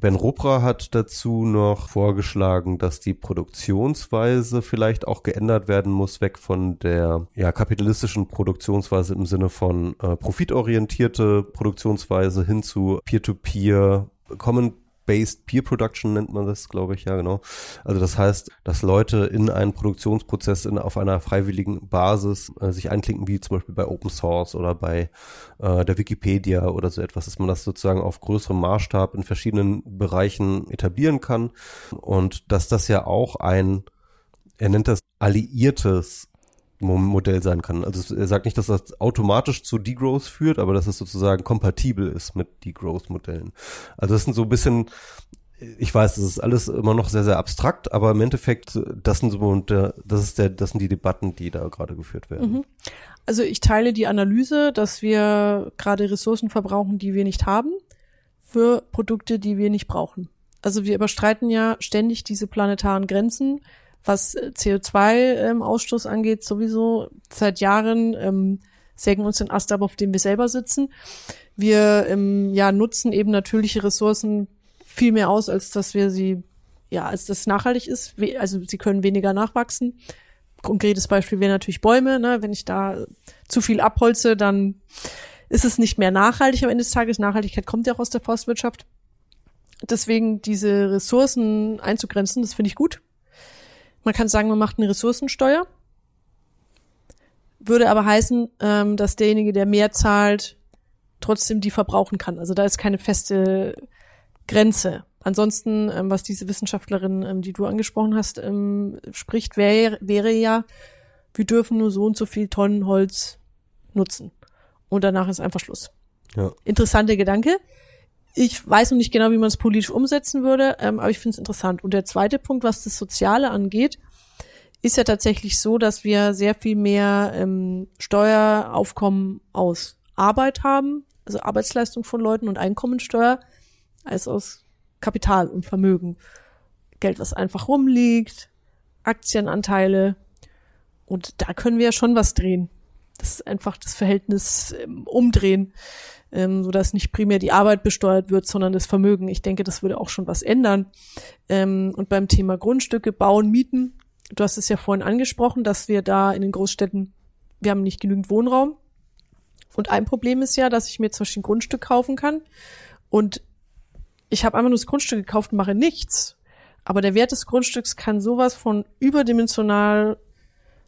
Ben Ropra hat dazu noch vorgeschlagen, dass die Produktionsweise vielleicht auch geändert werden muss, weg von der ja, kapitalistischen Produktionsweise im Sinne von äh, profitorientierte Produktionsweise hin zu Peer-to-Peer, -Peer, Common Based Peer Production nennt man das, glaube ich, ja, genau. Also das heißt, dass Leute in einen Produktionsprozess in, auf einer freiwilligen Basis äh, sich einklinken, wie zum Beispiel bei Open Source oder bei äh, der Wikipedia oder so etwas, dass man das sozusagen auf größerem Maßstab in verschiedenen Bereichen etablieren kann und dass das ja auch ein, er nennt das alliiertes Modell sein kann. Also er sagt nicht, dass das automatisch zu Degrowth führt, aber dass es sozusagen kompatibel ist mit Degrowth-Modellen. Also das sind so ein bisschen, ich weiß, das ist alles immer noch sehr, sehr abstrakt, aber im Endeffekt, das sind so, das ist der, das sind die Debatten, die da gerade geführt werden. Mhm. Also ich teile die Analyse, dass wir gerade Ressourcen verbrauchen, die wir nicht haben, für Produkte, die wir nicht brauchen. Also wir überstreiten ja ständig diese planetaren Grenzen was CO2-Ausstoß ähm, angeht, sowieso seit Jahren ähm, sägen uns den Ast ab, auf dem wir selber sitzen. Wir ähm, ja, nutzen eben natürliche Ressourcen viel mehr aus, als dass wir sie, ja, als das nachhaltig ist. Also sie können weniger nachwachsen. Konkretes Beispiel wäre natürlich Bäume. Ne? Wenn ich da zu viel abholze, dann ist es nicht mehr nachhaltig am Ende des Tages. Nachhaltigkeit kommt ja auch aus der Forstwirtschaft. Deswegen diese Ressourcen einzugrenzen, das finde ich gut. Man kann sagen, man macht eine Ressourcensteuer. Würde aber heißen, ähm, dass derjenige, der mehr zahlt, trotzdem die verbrauchen kann. Also da ist keine feste Grenze. Ansonsten, ähm, was diese Wissenschaftlerin, ähm, die du angesprochen hast, ähm, spricht, wär, wäre ja, wir dürfen nur so und so viel Tonnen Holz nutzen. Und danach ist einfach Schluss. Ja. Interessante Gedanke. Ich weiß noch nicht genau, wie man es politisch umsetzen würde, ähm, aber ich finde es interessant. Und der zweite Punkt, was das Soziale angeht, ist ja tatsächlich so, dass wir sehr viel mehr ähm, Steueraufkommen aus Arbeit haben, also Arbeitsleistung von Leuten und Einkommensteuer, als aus Kapital und Vermögen. Geld, was einfach rumliegt, Aktienanteile. Und da können wir ja schon was drehen. Das ist einfach das Verhältnis ähm, umdrehen ähm, sodass nicht primär die Arbeit besteuert wird, sondern das Vermögen. Ich denke, das würde auch schon was ändern. Ähm, und beim Thema Grundstücke, Bauen, Mieten, du hast es ja vorhin angesprochen, dass wir da in den Großstädten, wir haben nicht genügend Wohnraum. Und ein Problem ist ja, dass ich mir zum Beispiel ein Grundstück kaufen kann und ich habe einfach nur das Grundstück gekauft und mache nichts. Aber der Wert des Grundstücks kann sowas von überdimensional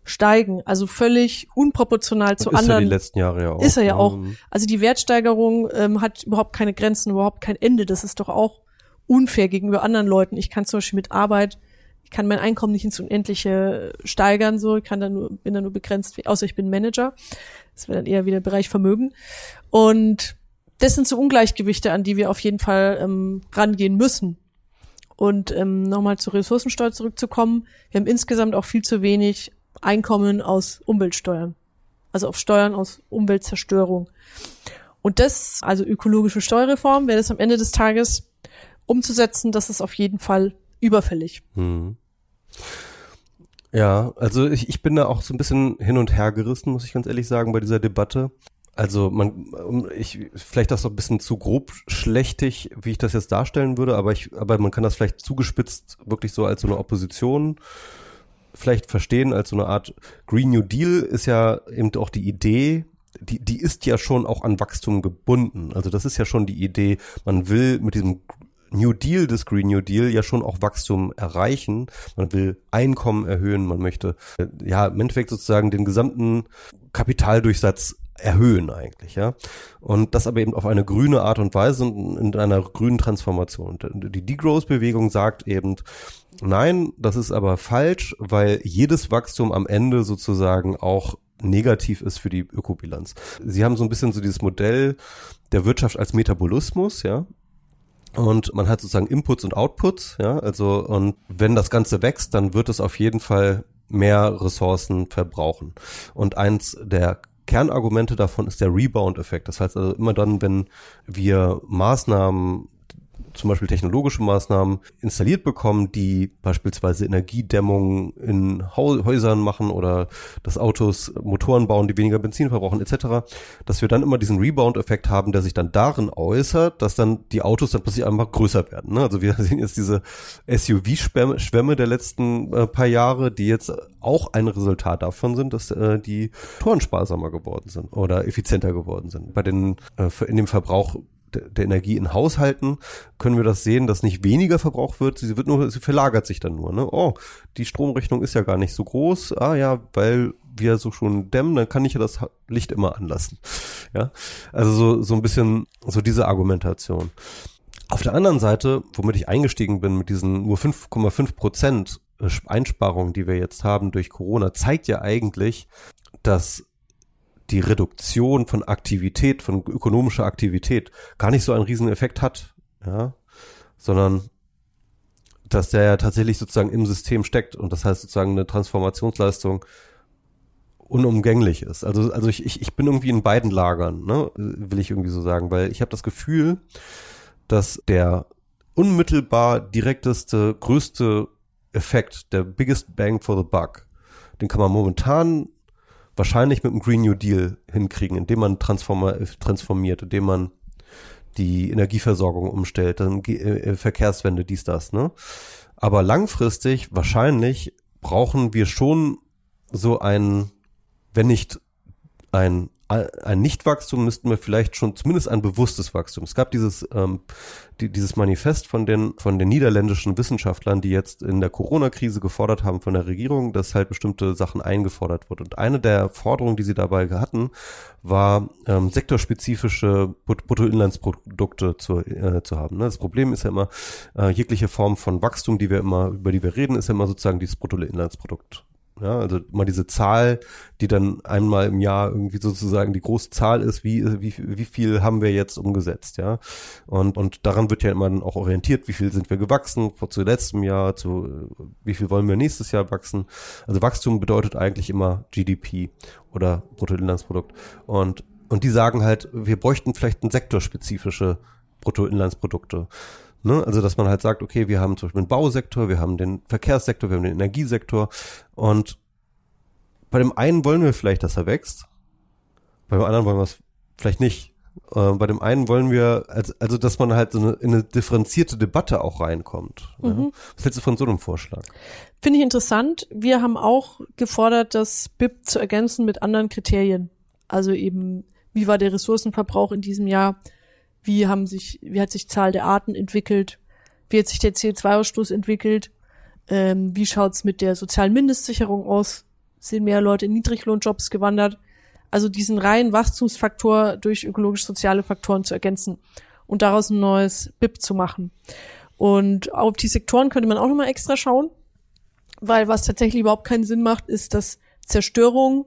steigen, also völlig unproportional zu ist anderen. Ist er die letzten Jahre ja auch. Ist er ja auch. Also die Wertsteigerung ähm, hat überhaupt keine Grenzen, überhaupt kein Ende. Das ist doch auch unfair gegenüber anderen Leuten. Ich kann zum Beispiel mit Arbeit, ich kann mein Einkommen nicht ins Unendliche steigern, so, ich kann dann nur, bin dann nur begrenzt, außer ich bin Manager. Das wäre dann eher wieder Bereich Vermögen. Und das sind so Ungleichgewichte, an die wir auf jeden Fall ähm, rangehen müssen. Und ähm, nochmal zur Ressourcensteuer zurückzukommen, wir haben insgesamt auch viel zu wenig Einkommen aus Umweltsteuern. Also auf Steuern aus Umweltzerstörung. Und das, also ökologische Steuerreform, wäre das am Ende des Tages umzusetzen, das ist auf jeden Fall überfällig. Hm. Ja, also ich, ich bin da auch so ein bisschen hin und her gerissen, muss ich ganz ehrlich sagen, bei dieser Debatte. Also man, ich vielleicht das so ein bisschen zu grob schlechtig, wie ich das jetzt darstellen würde, aber ich, aber man kann das vielleicht zugespitzt wirklich so als so eine Opposition vielleicht verstehen, als so eine Art Green New Deal ist ja eben auch die Idee, die, die ist ja schon auch an Wachstum gebunden. Also das ist ja schon die Idee, man will mit diesem New Deal des Green New Deal ja schon auch Wachstum erreichen. Man will Einkommen erhöhen, man möchte äh, ja im Endeffekt sozusagen den gesamten Kapitaldurchsatz erhöhen eigentlich, ja. Und das aber eben auf eine grüne Art und Weise und in einer grünen Transformation. Die Degrowth-Bewegung sagt eben, nein, das ist aber falsch, weil jedes Wachstum am Ende sozusagen auch negativ ist für die Ökobilanz. Sie haben so ein bisschen so dieses Modell der Wirtschaft als Metabolismus, ja. Und man hat sozusagen Inputs und Outputs, ja, also und wenn das Ganze wächst, dann wird es auf jeden Fall mehr Ressourcen verbrauchen. Und eins der Kernargumente davon ist der Rebound-Effekt. Das heißt also immer dann, wenn wir Maßnahmen zum Beispiel technologische Maßnahmen installiert bekommen, die beispielsweise Energiedämmung in Häusern machen oder dass Autos Motoren bauen, die weniger Benzin verbrauchen etc., dass wir dann immer diesen Rebound-Effekt haben, der sich dann darin äußert, dass dann die Autos dann plötzlich einfach größer werden. Ne? Also wir sehen jetzt diese SUV-Schwämme der letzten äh, paar Jahre, die jetzt auch ein Resultat davon sind, dass äh, die Toren sparsamer geworden sind oder effizienter geworden sind. Bei den äh, in dem Verbrauch der Energie in Haushalten können wir das sehen, dass nicht weniger verbraucht wird, sie wird nur, sie verlagert sich dann nur. Ne? Oh, die Stromrechnung ist ja gar nicht so groß. Ah ja, weil wir so schon dämmen, dann kann ich ja das Licht immer anlassen. Ja, also so so ein bisschen so diese Argumentation. Auf der anderen Seite, womit ich eingestiegen bin mit diesen nur 5,5 Prozent Einsparungen, die wir jetzt haben durch Corona, zeigt ja eigentlich, dass die Reduktion von Aktivität, von ökonomischer Aktivität gar nicht so einen riesen Effekt hat, ja, sondern dass der ja tatsächlich sozusagen im System steckt und das heißt sozusagen eine Transformationsleistung unumgänglich ist. Also, also ich, ich, ich bin irgendwie in beiden Lagern, ne, will ich irgendwie so sagen, weil ich habe das Gefühl, dass der unmittelbar direkteste, größte Effekt, der biggest bang for the buck, den kann man momentan wahrscheinlich mit einem Green New Deal hinkriegen, indem man transformiert, indem man die Energieversorgung umstellt, dann äh, äh, Verkehrswende, dies, das, ne? Aber langfristig, wahrscheinlich, brauchen wir schon so ein, wenn nicht ein ein Nichtwachstum müssten wir vielleicht schon zumindest ein bewusstes Wachstum. Es gab dieses ähm, die, dieses Manifest von den von den niederländischen Wissenschaftlern, die jetzt in der Corona-Krise gefordert haben von der Regierung, dass halt bestimmte Sachen eingefordert wird. Und eine der Forderungen, die sie dabei hatten, war ähm, sektorspezifische Bruttoinlandsprodukte zu, äh, zu haben. Ne? Das Problem ist ja immer äh, jegliche Form von Wachstum, die wir immer über die wir reden, ist ja immer sozusagen dieses Bruttoinlandsprodukt. Ja, also mal diese Zahl, die dann einmal im Jahr irgendwie sozusagen die große Zahl ist, wie, wie, wie viel haben wir jetzt umgesetzt, ja. Und, und daran wird ja immer dann auch orientiert, wie viel sind wir gewachsen zu letztem Jahr, zu wie viel wollen wir nächstes Jahr wachsen. Also Wachstum bedeutet eigentlich immer GDP oder Bruttoinlandsprodukt. Und, und die sagen halt, wir bräuchten vielleicht ein sektorspezifische Bruttoinlandsprodukte. Ne? Also, dass man halt sagt, okay, wir haben zum Beispiel den Bausektor, wir haben den Verkehrssektor, wir haben den Energiesektor und bei dem einen wollen wir vielleicht, dass er wächst, bei dem anderen wollen wir es vielleicht nicht. Äh, bei dem einen wollen wir, also, also dass man halt so eine, in eine differenzierte Debatte auch reinkommt. Mhm. Ja? Was hältst du von so einem Vorschlag? Finde ich interessant. Wir haben auch gefordert, das BIP zu ergänzen mit anderen Kriterien. Also eben, wie war der Ressourcenverbrauch in diesem Jahr? Wie haben sich, wie hat sich Zahl der Arten entwickelt, wie hat sich der CO2-Ausstoß entwickelt, ähm, wie schaut's mit der sozialen Mindestsicherung aus, sind mehr Leute in Niedriglohnjobs gewandert, also diesen reinen Wachstumsfaktor durch ökologisch-soziale Faktoren zu ergänzen und daraus ein neues BIP zu machen. Und auf die Sektoren könnte man auch nochmal extra schauen, weil was tatsächlich überhaupt keinen Sinn macht, ist, dass Zerstörung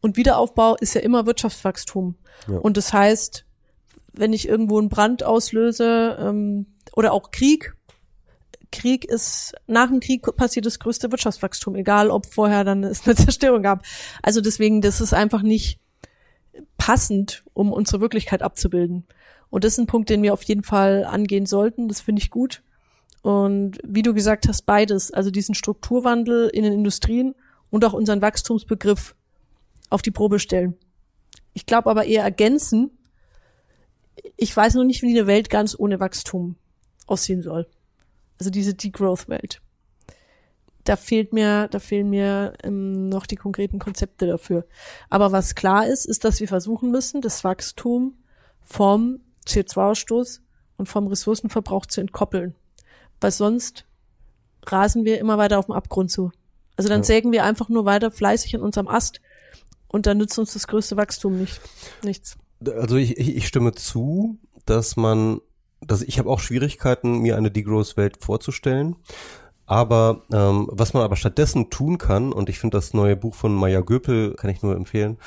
und Wiederaufbau ist ja immer Wirtschaftswachstum. Ja. Und das heißt, wenn ich irgendwo einen Brand auslöse ähm, oder auch Krieg, Krieg ist, nach dem Krieg passiert das größte Wirtschaftswachstum, egal ob vorher dann es eine Zerstörung gab. Also deswegen, das ist einfach nicht passend, um unsere Wirklichkeit abzubilden. Und das ist ein Punkt, den wir auf jeden Fall angehen sollten. Das finde ich gut. Und wie du gesagt hast, beides, also diesen Strukturwandel in den Industrien und auch unseren Wachstumsbegriff auf die Probe stellen. Ich glaube aber eher ergänzen. Ich weiß noch nicht, wie eine Welt ganz ohne Wachstum aussehen soll. Also diese Degrowth-Welt. Da fehlt mir, da fehlen mir ähm, noch die konkreten Konzepte dafür. Aber was klar ist, ist, dass wir versuchen müssen, das Wachstum vom CO2-Ausstoß und vom Ressourcenverbrauch zu entkoppeln. Weil sonst rasen wir immer weiter auf dem Abgrund zu. Also dann ja. sägen wir einfach nur weiter fleißig in unserem Ast und dann nützt uns das größte Wachstum nicht. Nichts. Also ich, ich, ich stimme zu, dass man, dass ich habe auch Schwierigkeiten, mir eine Degrowth-Welt vorzustellen. Aber ähm, was man aber stattdessen tun kann, und ich finde das neue Buch von Maya Göpel, kann ich nur empfehlen,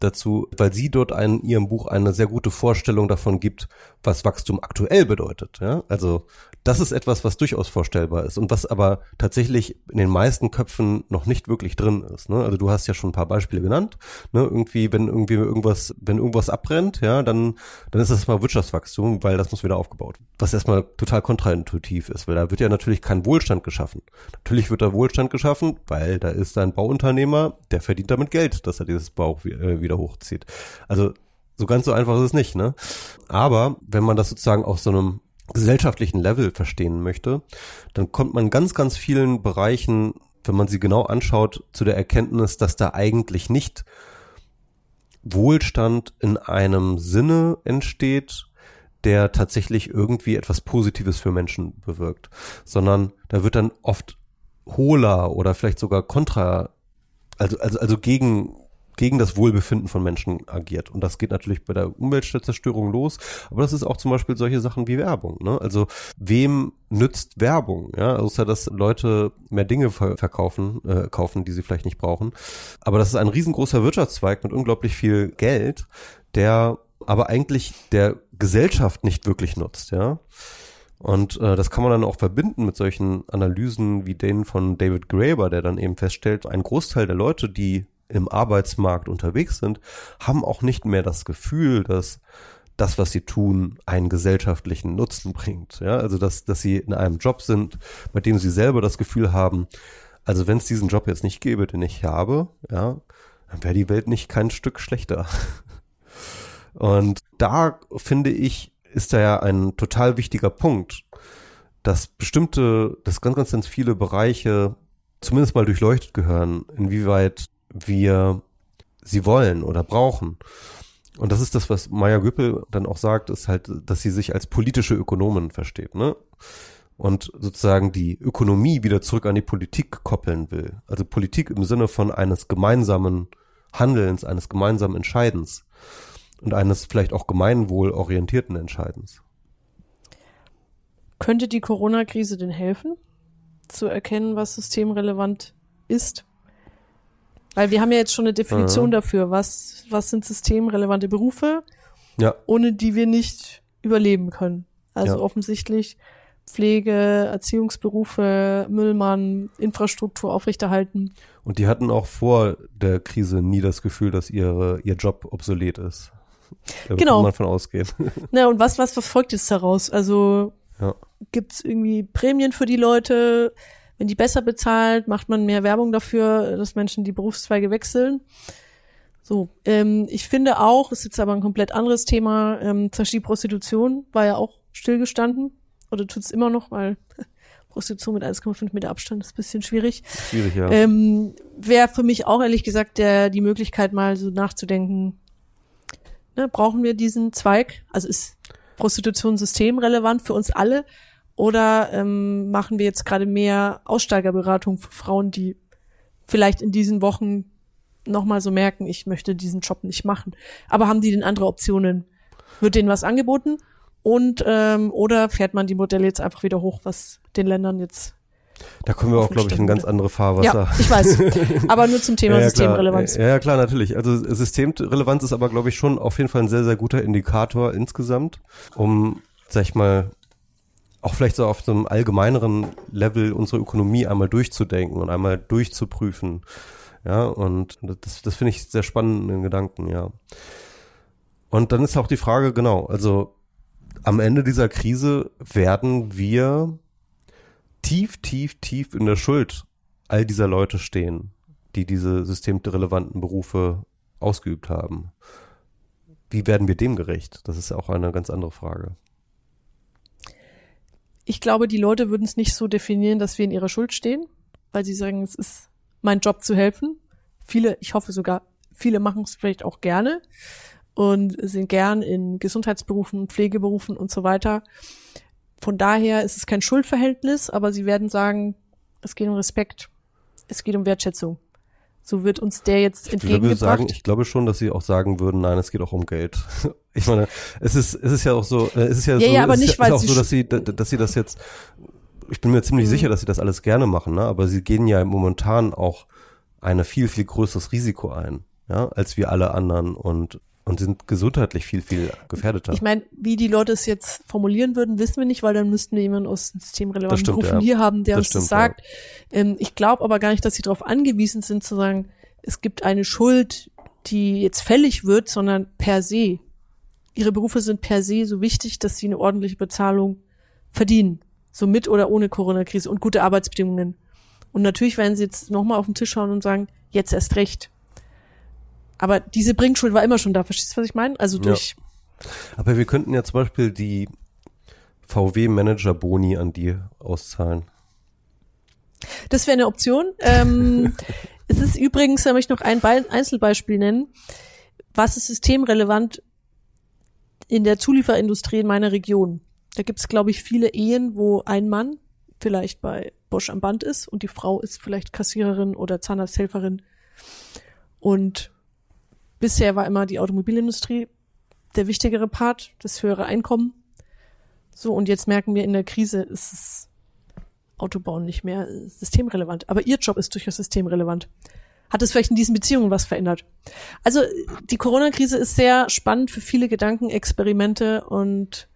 dazu, weil sie dort in ihrem Buch eine sehr gute Vorstellung davon gibt, was Wachstum aktuell bedeutet. Ja? Also das ist etwas, was durchaus vorstellbar ist und was aber tatsächlich in den meisten Köpfen noch nicht wirklich drin ist. Ne? Also du hast ja schon ein paar Beispiele genannt. Ne? Irgendwie, wenn irgendwie irgendwas, wenn irgendwas abbrennt, ja, dann, dann ist das mal Wirtschaftswachstum, weil das muss wieder aufgebaut. Was erstmal total kontraintuitiv ist, weil da wird ja natürlich kein Wohlstand geschaffen. Natürlich wird da Wohlstand geschaffen, weil da ist ein Bauunternehmer, der verdient damit Geld, dass er dieses Bau äh, wieder hochzieht. Also so ganz so einfach ist es nicht, ne? Aber wenn man das sozusagen auf so einem gesellschaftlichen Level verstehen möchte, dann kommt man ganz, ganz vielen Bereichen, wenn man sie genau anschaut, zu der Erkenntnis, dass da eigentlich nicht Wohlstand in einem Sinne entsteht, der tatsächlich irgendwie etwas Positives für Menschen bewirkt, sondern da wird dann oft hohler oder vielleicht sogar kontra, also, also, also gegen gegen das Wohlbefinden von Menschen agiert. Und das geht natürlich bei der Umweltzerstörung los, aber das ist auch zum Beispiel solche Sachen wie Werbung. Ne? Also wem nützt Werbung? Ja, außer dass Leute mehr Dinge verkaufen, äh, kaufen, die sie vielleicht nicht brauchen. Aber das ist ein riesengroßer Wirtschaftszweig mit unglaublich viel Geld, der aber eigentlich der Gesellschaft nicht wirklich nutzt, ja. Und äh, das kann man dann auch verbinden mit solchen Analysen wie denen von David Graeber, der dann eben feststellt, ein Großteil der Leute, die im Arbeitsmarkt unterwegs sind, haben auch nicht mehr das Gefühl, dass das, was sie tun, einen gesellschaftlichen Nutzen bringt. Ja, also dass, dass sie in einem Job sind, bei dem sie selber das Gefühl haben, also wenn es diesen Job jetzt nicht gäbe, den ich habe, ja, dann wäre die Welt nicht kein Stück schlechter. Und da finde ich, ist da ja ein total wichtiger Punkt, dass bestimmte, dass ganz, ganz, ganz viele Bereiche zumindest mal durchleuchtet gehören, inwieweit wir sie wollen oder brauchen. Und das ist das, was Maya Güppel dann auch sagt, ist halt, dass sie sich als politische Ökonomen versteht, ne? Und sozusagen die Ökonomie wieder zurück an die Politik koppeln will. Also Politik im Sinne von eines gemeinsamen Handelns, eines gemeinsamen Entscheidens und eines vielleicht auch gemeinwohlorientierten Entscheidens. Könnte die Corona-Krise denn helfen, zu erkennen, was systemrelevant ist? Weil wir haben ja jetzt schon eine Definition mhm. dafür, was, was sind systemrelevante Berufe, ja. ohne die wir nicht überleben können. Also ja. offensichtlich Pflege, Erziehungsberufe, Müllmann, Infrastruktur aufrechterhalten. Und die hatten auch vor der Krise nie das Gefühl, dass ihre, ihr Job obsolet ist. Da genau. kann man von ausgehen. Na, und was, was verfolgt jetzt daraus? Also ja. gibt es irgendwie Prämien für die Leute? Wenn die besser bezahlt, macht man mehr Werbung dafür, dass Menschen die Berufszweige wechseln. So, ähm, ich finde auch, ist jetzt aber ein komplett anderes Thema, ähm, zum Beispiel Prostitution war ja auch stillgestanden oder tut's immer noch, weil Prostitution mit 1,5 Meter Abstand ist ein bisschen schwierig. Schwierig, ja. Ähm, Wäre für mich auch ehrlich gesagt der, die Möglichkeit mal so nachzudenken, ne, brauchen wir diesen Zweig? Also ist Prostitution systemrelevant für uns alle? Oder ähm, machen wir jetzt gerade mehr Aussteigerberatung für Frauen, die vielleicht in diesen Wochen nochmal so merken, ich möchte diesen Job nicht machen. Aber haben die denn andere Optionen? Wird denen was angeboten? Und ähm, oder fährt man die Modelle jetzt einfach wieder hoch, was den Ländern jetzt da kommen wir auch, glaube ich, in ganz andere Fahrwasser. Ja, ich weiß. Aber nur zum Thema ja, ja, Systemrelevanz. Ja, ja, klar, natürlich. Also Systemrelevanz ist aber, glaube ich, schon auf jeden Fall ein sehr, sehr guter Indikator insgesamt, um, sag ich mal, auch vielleicht so auf so einem allgemeineren Level unsere Ökonomie einmal durchzudenken und einmal durchzuprüfen. Ja, und das, das finde ich sehr spannenden Gedanken, ja. Und dann ist auch die Frage, genau, also am Ende dieser Krise werden wir tief, tief, tief in der Schuld all dieser Leute stehen, die diese systemrelevanten Berufe ausgeübt haben. Wie werden wir dem gerecht? Das ist auch eine ganz andere Frage. Ich glaube, die Leute würden es nicht so definieren, dass wir in ihrer Schuld stehen, weil sie sagen, es ist mein Job zu helfen. Viele, ich hoffe sogar, viele machen es vielleicht auch gerne und sind gern in Gesundheitsberufen, Pflegeberufen und so weiter. Von daher ist es kein Schuldverhältnis, aber sie werden sagen, es geht um Respekt, es geht um Wertschätzung. So wird uns der jetzt ich entgegengebracht. Sagen, ich glaube schon, dass sie auch sagen würden, nein, es geht auch um Geld. Ich meine, es ist, es ist ja auch so, äh, es ist ja, ja so, ja, aber es nicht, ist, weil auch sie so, dass sie, dass sie das jetzt, ich bin mir ziemlich mhm. sicher, dass sie das alles gerne machen, ne? aber sie gehen ja momentan auch eine viel, viel größeres Risiko ein, ja, als wir alle anderen und und sind gesundheitlich viel, viel gefährdeter. Ich meine, wie die Leute es jetzt formulieren würden, wissen wir nicht, weil dann müssten wir jemanden aus systemrelevanten stimmt, Berufen ja. hier haben, der das uns stimmt, das sagt. Ja. Ähm, ich glaube aber gar nicht, dass sie darauf angewiesen sind zu sagen, es gibt eine Schuld, die jetzt fällig wird, sondern per se. Ihre Berufe sind per se so wichtig, dass sie eine ordentliche Bezahlung verdienen. So mit oder ohne Corona-Krise und gute Arbeitsbedingungen. Und natürlich werden sie jetzt nochmal auf den Tisch schauen und sagen, jetzt erst recht. Aber diese Bringschuld war immer schon da. Verstehst du, was ich meine? Also durch. Ja. Aber wir könnten ja zum Beispiel die VW-Manager-Boni an die auszahlen. Das wäre eine Option. Ähm, es ist übrigens, da möchte ich noch ein Be Einzelbeispiel nennen. Was ist systemrelevant in der Zulieferindustrie in meiner Region? Da gibt es, glaube ich, viele Ehen, wo ein Mann vielleicht bei Bosch am Band ist und die Frau ist vielleicht Kassiererin oder Zahnarzthelferin. Und Bisher war immer die Automobilindustrie der wichtigere Part, das höhere Einkommen. So, und jetzt merken wir in der Krise ist es Autobauen nicht mehr systemrelevant. Aber ihr Job ist durchaus systemrelevant. Hat es vielleicht in diesen Beziehungen was verändert? Also die Corona-Krise ist sehr spannend für viele Gedankenexperimente und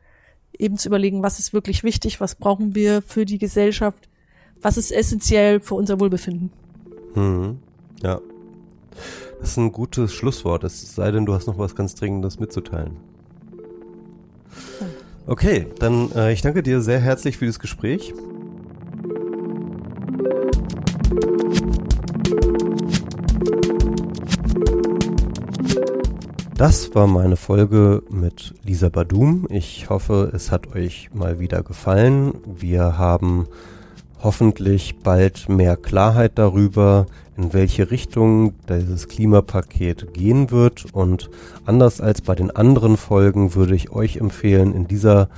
eben zu überlegen, was ist wirklich wichtig, was brauchen wir für die Gesellschaft, was ist essentiell für unser Wohlbefinden. Hm, ja. Das ist ein gutes Schlusswort, es sei denn, du hast noch was ganz Dringendes mitzuteilen. Okay, dann äh, ich danke dir sehr herzlich für das Gespräch. Das war meine Folge mit Lisa Badum. Ich hoffe, es hat euch mal wieder gefallen. Wir haben hoffentlich bald mehr Klarheit darüber, in welche Richtung dieses Klimapaket gehen wird. Und anders als bei den anderen Folgen würde ich euch empfehlen, in dieser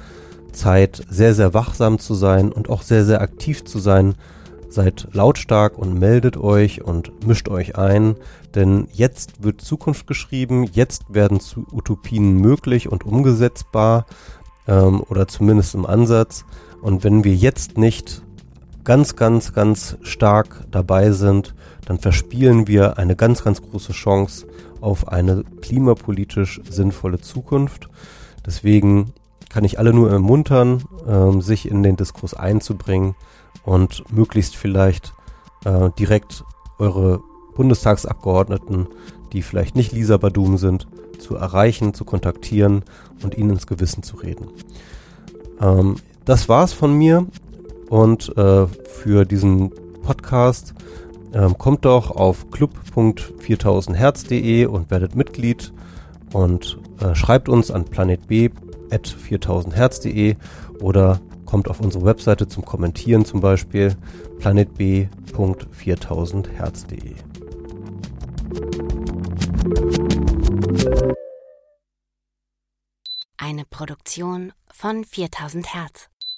Zeit sehr, sehr wachsam zu sein und auch sehr, sehr aktiv zu sein. Seid lautstark und meldet euch und mischt euch ein, denn jetzt wird Zukunft geschrieben, jetzt werden Utopien möglich und umgesetzbar ähm, oder zumindest im Ansatz. Und wenn wir jetzt nicht ganz, ganz, ganz stark dabei sind, dann verspielen wir eine ganz, ganz große Chance auf eine klimapolitisch sinnvolle Zukunft. Deswegen kann ich alle nur ermuntern, äh, sich in den Diskurs einzubringen und möglichst vielleicht äh, direkt eure Bundestagsabgeordneten, die vielleicht nicht Lisa Badum sind, zu erreichen, zu kontaktieren und ihnen ins Gewissen zu reden. Ähm, das war's von mir. Und äh, für diesen Podcast ähm, kommt doch auf club.4000herz.de und werdet Mitglied und äh, schreibt uns an planetb.4000herz.de oder kommt auf unsere Webseite zum Kommentieren zum Beispiel planetb.4000herz.de. Eine Produktion von 4000 Hertz.